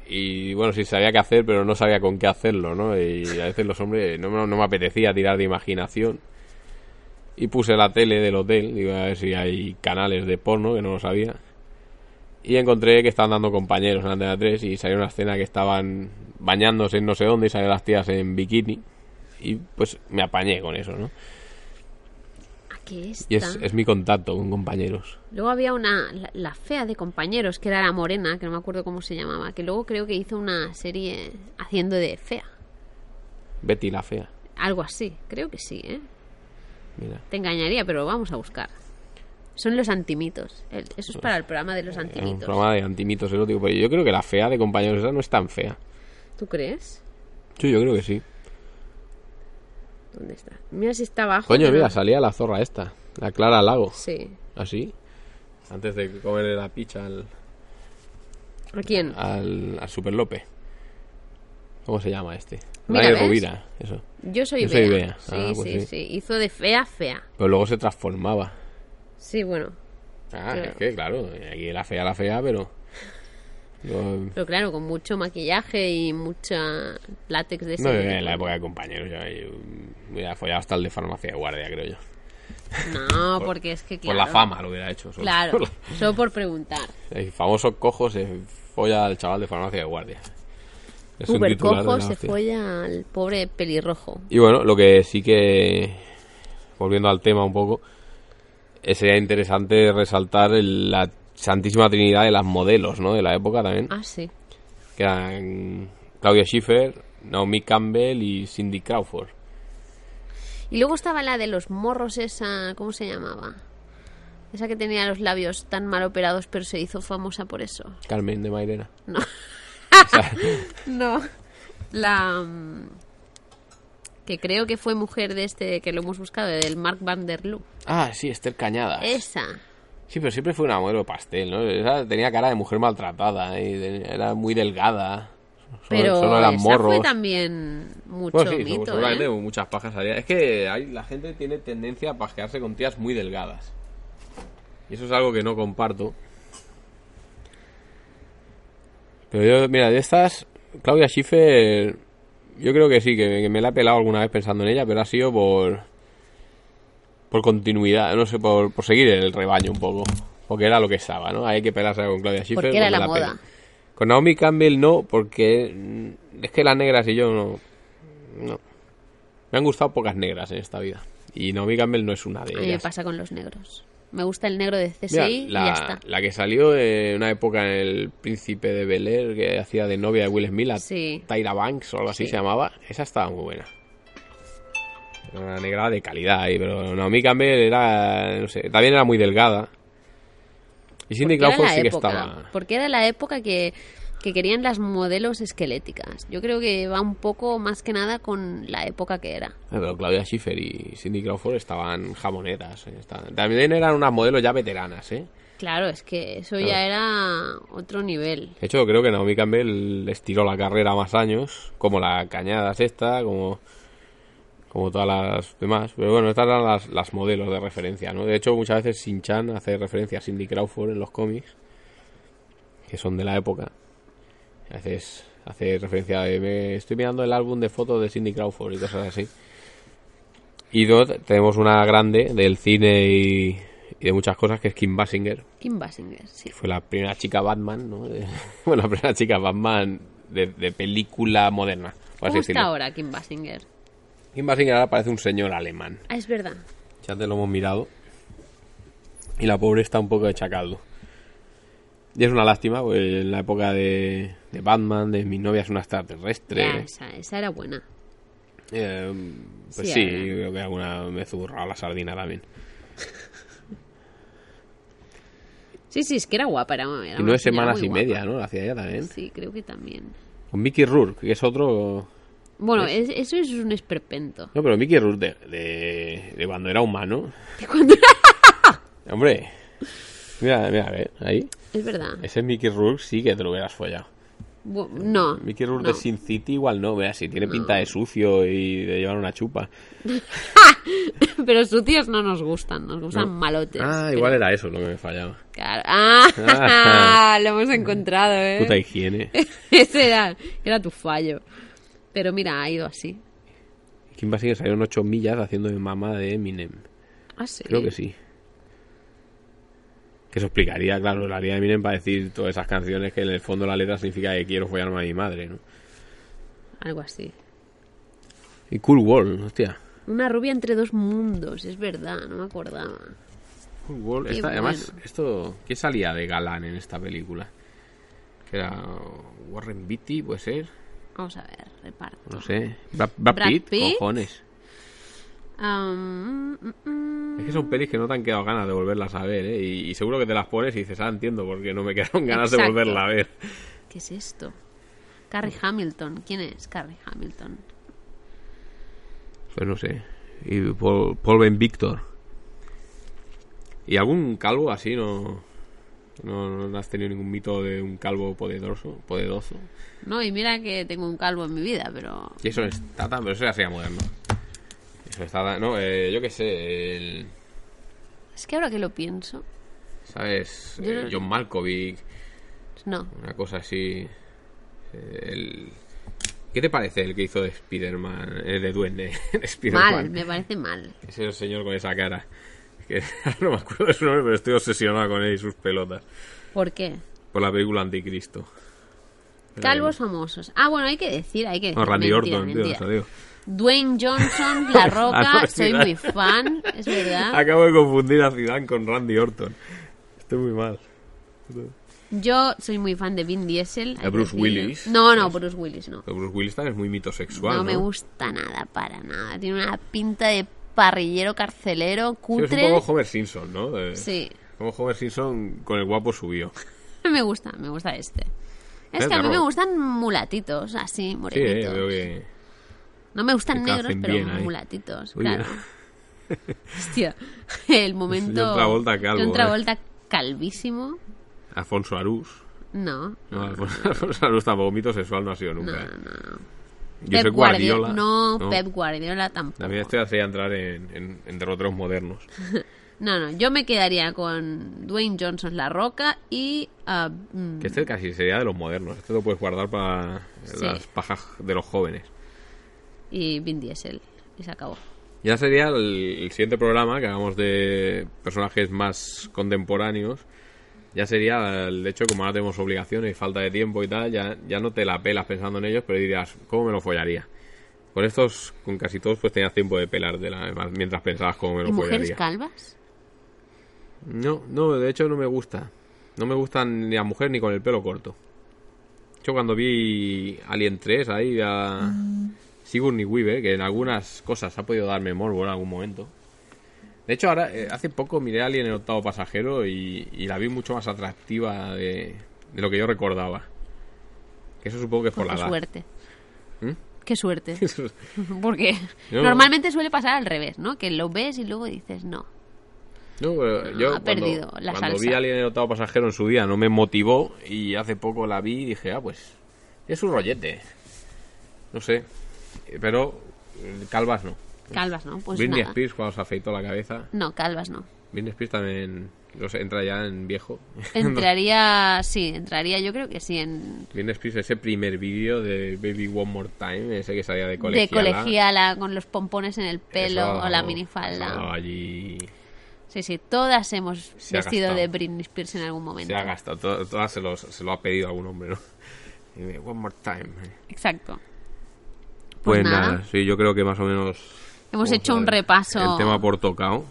y bueno, sí sabía qué hacer, pero no sabía con qué hacerlo, ¿no? Y a veces los hombres no, no me apetecía tirar de imaginación y puse la tele del hotel, digo a ver si hay canales de porno, que no lo sabía. Y encontré que estaban dando compañeros en Antena 3 y salió una escena que estaban bañándose en no sé dónde y salían las tías en bikini. Y pues me apañé con eso, ¿no? Y es, es mi contacto con compañeros. Luego había una, la, la fea de compañeros, que era la morena, que no me acuerdo cómo se llamaba, que luego creo que hizo una serie haciendo de fea. Betty la fea. Algo así, creo que sí, ¿eh? Mira. Te engañaría, pero lo vamos a buscar. Son los antimitos. El- eso es para el programa de los un antimitos. programa de antimitos eróticos. Pero yo creo que la fea de compañeros esa no es tan fea. ¿Tú crees? Sí, yo creo que sí. ¿Dónde está? Mira si está abajo. Coño, mira, salía la zorra esta. La Clara Lago. Sí. Así. Antes de comerle la picha al, ¿A quién? al, al Super López. ¿Cómo se llama este? Mira, Daniel. Rovira, eso. Yo soy Yo soy Bea. Bea. Sí, Ah, pues sí, sí. sí, Hizo de fea, fea. Pero luego se transformaba. Sí, bueno. Ah, es que claro, aquí la fea, la fea, pero... No, Pero claro, con mucho maquillaje y mucha látex de ese. no en la época de compañeros. Me hubiera follado hasta el de farmacia de guardia, creo yo. No, porque es que Por claro. la fama lo hubiera hecho. solo. Claro, solo por preguntar. El famoso cojo se folla al chaval de farmacia de guardia. Es un Uber de Cojo se hostia. folla al pobre pelirrojo. Y bueno, lo que sí que, volviendo al tema un poco, eh, sería interesante resaltar la Santísima Trinidad de las modelos, ¿no? De la época también. Ah, sí. Que eran Claudia Schiffer, Naomi Campbell y Cindy Crawford. Y luego estaba la de los morros, esa. ¿Cómo se llamaba? Esa que tenía los labios tan mal operados, pero se hizo famosa por eso. Carmen de Mairena. No. no. La. Que creo que fue mujer de este que lo hemos buscado, del Mark Van der Loo. Ah, sí, Esther Cañada. Esa. Sí, pero siempre fue una modelo pastel, ¿no? Esa tenía cara de mujer maltratada y de- era muy delgada. Solo, Pero solo eran esa morros. fue también mucho Bueno, sí, mito, seguramente ¿eh? muchas pajas salían. Es que hay, la gente tiene tendencia a pajearse con tías muy delgadas. Y eso es algo que no comparto. Pero yo, mira, de estas, Claudia Schiffer, yo creo que sí, que, que me la he pelado alguna vez pensando en ella, pero ha sido por. por continuidad, no sé, por, por seguir el rebaño un poco. Porque era lo que estaba, ¿no? Hay que pelarse con Claudia Schiffer. Porque era la moda. Con Naomi Campbell no, porque es que las negras y yo no. No. Me han gustado pocas negras en esta vida. Y Naomi Campbell no es una de ellas. pasa con los negros. Me gusta el negro de CSI Mira, y la, ya está. la que salió en una época en El Príncipe de Bel Air, que hacía de novia de Will Smith, la Sí. Tyra Banks o algo así Sí. se llamaba, esa estaba muy buena. Era una negra de calidad ahí, pero Naomi Campbell era, no sé, también era muy delgada. Y Cindy Crawford la sí que época, estaba... Porque era la época que, que querían las modelos esqueléticas. Yo creo que va un poco más que nada con la época que era. Eh, Pero Claudia Schiffer y Cindy Crawford estaban jamonetas. eh, estaban- También eran unas modelos ya veteranas, ¿eh? Claro, es que eso Claro. ya era otro nivel. De hecho, creo que Naomi Campbell les tiró la carrera más años, como la Cañadas esta, como, como todas las demás. Pero bueno, estas eran las, las modelos de referencia, ¿no? De hecho, muchas veces Shin-Chan hace referencia a Cindy Crawford en los cómics, que son de la época. A veces hace referencia de, me estoy mirando el álbum de fotos de Cindy Crawford y cosas así. Y luego tenemos una grande del cine y, y de muchas cosas, que es Kim Basinger, Kim Basinger, sí. fue la primera chica Batman, ¿no? De- bueno, la primera chica Batman de, de película moderna. ¿Cómo está decirlo. ahora Kim Basinger? Kim Basinger ahora parece un señor alemán. Ah, es verdad. Ya antes lo hemos mirado. Y la pobre está un poco hecha caldo. Y es una lástima, pues en la época de, de Batman, de mi novia es una extraterrestre. Ya, esa, esa era buena. eh, pues Sí, sí, ahora. yo creo que alguna me he zurrado la sardina también. Sí, sí, es que era guapa. Era, era Y nueve semanas y guapa. media, ¿no? La hacía ella también. Sí, creo que también. Con Mickey Rourke, que es otro Bueno, es- eso es un esperpento. No, pero Mickey Rourke de, de, de cuando era humano. Cuando- Hombre, mira, mira, a ver, ahí. Es verdad. Ese Mickey Rourke sí que te lo hubieras follado. Bu- No. Mickey Rourke no. de Sin City igual no, vea, si tiene pinta de sucio y de llevar una chupa. Pero sucios no nos gustan, nos gustan No. malotes. Ah, Pero- igual era eso lo que me fallaba. Claro. Ah, Ah. lo hemos encontrado, ¿eh? Puta higiene. Ese era, era tu fallo. Pero mira, ha ido así. Kim Basinger salió en 8 millas haciendo de mamá de Eminem. Ah, sí. Creo que sí. Que eso explicaría, claro, la haría de Eminem para decir todas esas canciones que en el fondo la letra significa que quiero follarme a mi madre, ¿no? Algo así. Y Cool World, hostia. Una rubia entre dos mundos, es verdad, no me acordaba. Qué Esta- además, esto. ¿Qué salía de galán en esta película? Que era. Warren Beatty, puede ser. Vamos a ver, reparto. No sé. Brad, Brad Brad Pitt, Pitt. cojones. Mm, mm, Es que son pelis que no te han quedado ganas de volverlas a ver, ¿eh? Y, y seguro que te las pones y dices, ah, entiendo, porque no me quedaron ganas de volverla a ver. ¿Qué es esto? Carrie Hamilton. ¿Quién es Carrie Hamilton? Pues no sé. Y Paul, Paul Ben Victor. ¿Y algún calvo así no, no, no has tenido ningún mito de un calvo poderoso? poderoso? No, y mira que tengo un calvo en mi vida, pero... Y eso está tan... Pero eso ya sería moderno. Está No, eh, yo qué sé. El, Es que ahora que lo pienso... ¿Sabes? Yo Eh, John Malkovich. No. Una cosa así. eh, El... ¿Qué te parece el que hizo de Spider-Man? eh, de Duende. de Mal, me parece mal. Ese señor con esa cara. Que no me acuerdo de su nombre, pero estoy obsesionado con él y sus pelotas. ¿Por qué? Por la película Anticristo. Calvos famosos. Ah, bueno, hay que decir, hay que decir. No, Randy mentira, Orton, mentira. Dwayne Johnson, La Roca, no, soy sí, muy fan, es verdad. Acabo de confundir a Zidane con Randy Orton. Estoy muy mal. Yo soy muy fan de Vin Diesel. De que Bruce. Willis. No, no, Bruce Willis no. Pero Bruce Willis también es muy mitosexual, No ¿no? me gusta nada, para nada. Tiene una pinta de parrillero carcelero, Sí, es cutre. un poco Homer Simpson, ¿no? De- Sí, Como Homer Simpson con el guapo subió. me gusta, me gusta este. Es Es que a mí me gustan mulatitos, así, Sí, eh, morenitos. veo que... No me gustan negros, pero bien mulatitos, claro. Hostia, el momento... John Travolta calvo, John ¿eh? Travolta calvísimo. Alfonso Arús. No, No, Alfonso, Alfonso Arús tampoco mitosexual no ha sido nunca. no, no. Josep Pep Guardiola. No, Pep Guardiola tampoco. También estoy hacia entrar en, en, en derroteros modernos. No, no, yo me quedaría con Dwayne Johnson, La Roca y... mm, Que este casi sería de los modernos. Este lo puedes guardar para Sí. las pajas de los jóvenes. Y Vin Diesel. Y se acabó. Ya sería el, el siguiente programa que hagamos de personajes más contemporáneos. Ya sería el hecho, como ahora tenemos obligaciones y falta de tiempo y tal, ya, ya no te la pelas pensando en ellos, pero dirías, ¿cómo me lo follaría? Con estos, con casi todos, pues tenías tiempo de pelar de la, mientras pensabas cómo me lo ¿Y mujeres follaría. calvas? No, no, de hecho no me gusta. No me gustan ni a mujer ni con el pelo corto. De hecho, cuando vi Alien 3, ahí a Sigourney Weaver, que en algunas cosas ha podido darme morbo en algún momento. De hecho, ahora, eh, hace poco miré a Alien el octavo pasajero y, y la vi mucho más atractiva de, de lo que yo recordaba. Que eso supongo que es por la edad. suerte. ¿Mm? Qué suerte. Porque No. normalmente suele pasar al revés, ¿no? Que lo ves y luego dices no. No, pero yo ha perdido la cuando salsa. vi a Alien el octavo pasajero en su día no me motivó y hace poco la vi y dije, ah, pues es un rollete. No sé, pero eh, calvas no. Calvas, ¿no? Pues Britney nada. Spears cuando se afeitó la cabeza. No, calvas no. Britney Spears también no sé, entra ya en viejo. Entraría, sí, entraría yo creo que sí en... Britney Spears, ese primer vídeo de Baby One More Time, ese que salía de De colegiala. colegiala, con los pompones en el pelo eso o la minifalda. allí Sí, sí, todas hemos Se vestido de Britney Spears en algún momento. se ha gastado, to- todas se, los- se lo ha pedido algún hombre, ¿no? One More Time. Exacto. Pues, Pues nada. nada. sí, yo creo que más o menos Hemos hecho un repaso. El tema por tocado.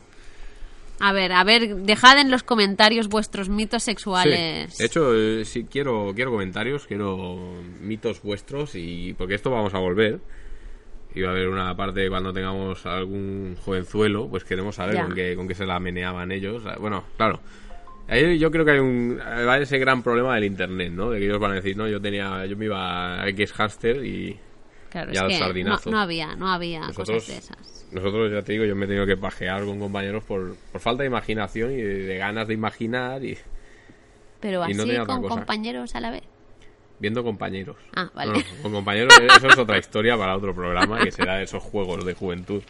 A ver, a ver, dejad en los comentarios vuestros mitos sexuales. Sí. De hecho, eh, sí quiero, quiero comentarios, quiero mitos vuestros y porque esto vamos a volver. Y va a haber una parte cuando tengamos algún jovenzuelo, pues queremos saber con qué, con qué se la meneaban ellos. Bueno, claro. Yo creo que hay un va ese gran problema del internet, ¿no? De que ellos van a decir, no, yo tenía yo me iba a X Hamster y Claro, Ya es que no, no había, no había Nosotros- cosas de esas. nosotros ya te digo, yo me he tenido que pajear con compañeros por, por falta de imaginación y de, de ganas de imaginar y Pero y así no con compañeros a la vez. viendo compañeros. Ah, vale. No, con compañeros, eso es otra historia para otro programa, que será esos juegos de juventud.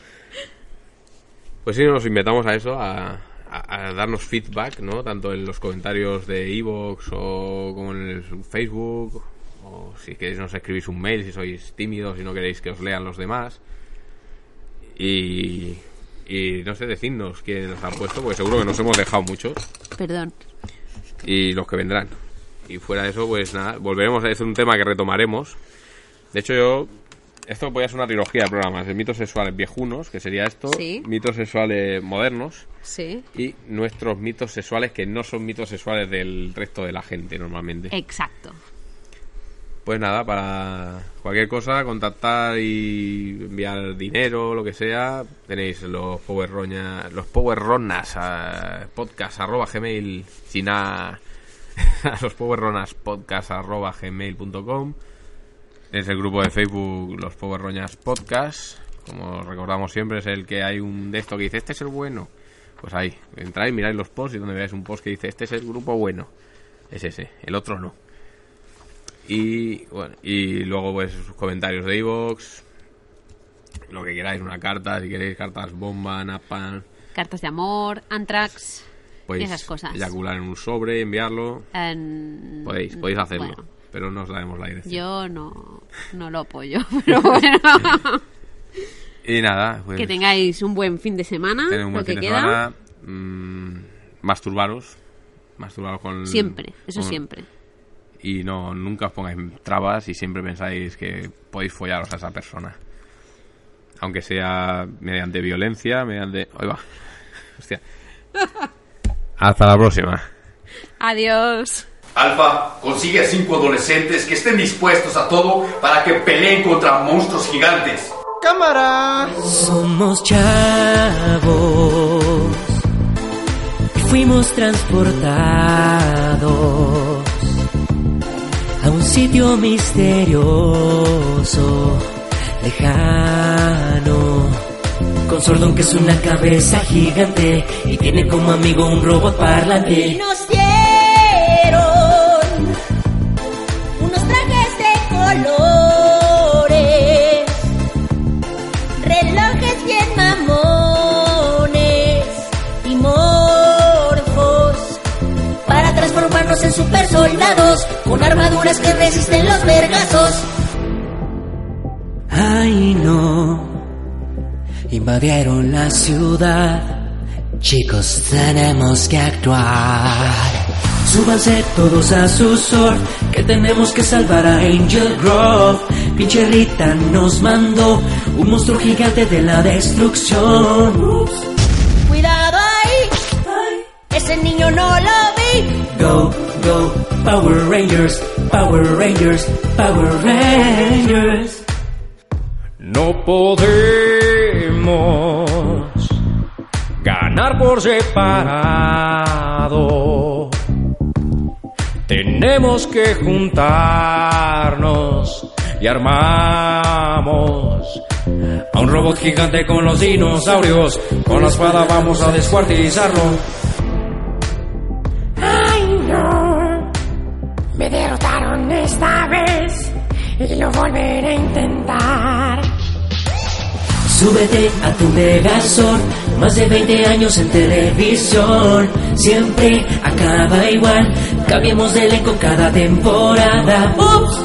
Pues sí, nos invitamos a eso, a, a- a darnos feedback, ¿no? Tanto en los comentarios de Evox o como en el Facebook, o si queréis nos escribís un mail si sois tímidos y no queréis que os lean los demás. Y, y no sé, decidnos quién nos ha puesto, porque seguro que nos hemos dejado muchos Perdón. y los que vendrán. Y fuera de eso, pues nada, volveremos a hacer un tema que retomaremos. De hecho, yo esto podría ser una trilogía de programas de mitos sexuales viejunos, que sería esto, Sí. mitos sexuales modernos Sí. y nuestros mitos sexuales que no son mitos sexuales del resto de la gente normalmente. Exacto. Pues nada, para cualquier cosa, contactar y enviar dinero, lo que sea, tenéis los Power Roña- los Power Ronas a podcast arroba gmail, sin a los Power Ronas podcast arroba gmail.com. Es el grupo de Facebook Los Power Roñas Podcast. Como recordamos siempre, es el que hay un de esto que dice, este es el bueno. Pues ahí, entráis, miráis los posts y donde veáis un post que dice, este es el grupo bueno. Es ese, el otro no. Y bueno, y luego pues sus comentarios de iVoox, lo que queráis, una carta, si queréis cartas bomba, napan, Cartas de amor, Antrax, podéis esas cosas. eyacular en un sobre, enviarlo, En- podéis, podéis hacerlo, Bueno, pero no os daremos la dirección. yo no, no lo apoyo, pero bueno. Y nada, pues que tengáis un buen fin de semana, tener un que de queda. semana, mm, masturbaros, masturbaros con Siempre, eso con- siempre. Y no nunca os pongáis trabas y siempre pensáis que podéis follaros a esa persona. Aunque sea mediante violencia, mediante... Ahí va. Hostia. Hasta la próxima. Adiós. Alfa consigue a cinco adolescentes que estén dispuestos a todo para que peleen contra monstruos gigantes. Somos chavos y fuimos transportados a un sitio misterioso, lejano. Con Sordon que es una cabeza gigante y tiene como amigo un robot parlante. nos dieron unos trajes de colores, soldados con armaduras que resisten los vergazos. Ay no, invadieron la ciudad. Chicos, tenemos que actuar. Súbanse todos a su sword, que tenemos que salvar a Angel Grove. Pinche Rita nos mandó un monstruo gigante de la destrucción. Ups. Cuidado ahí, ese niño no lo vi. Go, go, Power Rangers, Power Rangers, Power Rangers. No podemos ganar por separado. Tenemos que juntarnos y armamos a un robot gigante con los dinosaurios. Con la espada vamos a descuartizarlo. Y lo volveré a intentar. Súbete a tu Megazord, más de 20 años en televisión, siempre acaba igual, cambiemos de elenco cada temporada. Ups,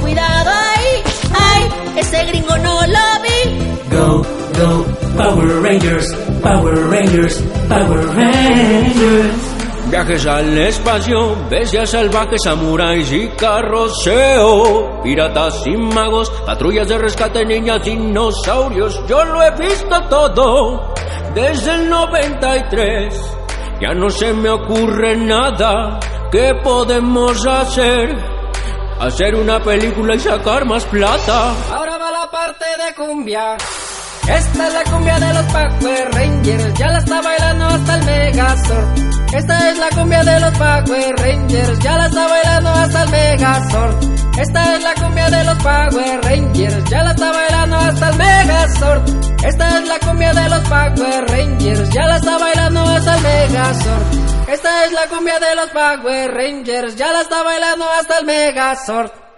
cuidado ahí, ay, ese gringo no lo vi. Go, go, Power Rangers, Power Rangers, Power Rangers. Viajes al espacio, bestias salvajes, samuráis y carroceo, piratas y magos, patrullas de rescate, niñas, dinosaurios, yo lo he visto todo desde el 93. Ya no se me ocurre nada que podemos hacer. Hacer una película y sacar más plata. Ahora va la parte de cumbia. Esta es la cumbia de los Power Rangers. Ya la está bailando hasta el Megazord. Esta es la cumbia de los Power Rangers. Ya la está bailando hasta el Megazord. Esta es la cumbia de los Power Rangers. Ya la está bailando hasta el Megazord. Esta es la cumbia de los Power Rangers. Ya la está bailando hasta el Megazord. Esta es la cumbia de los Power Rangers. Ya la está bailando hasta el Megazord.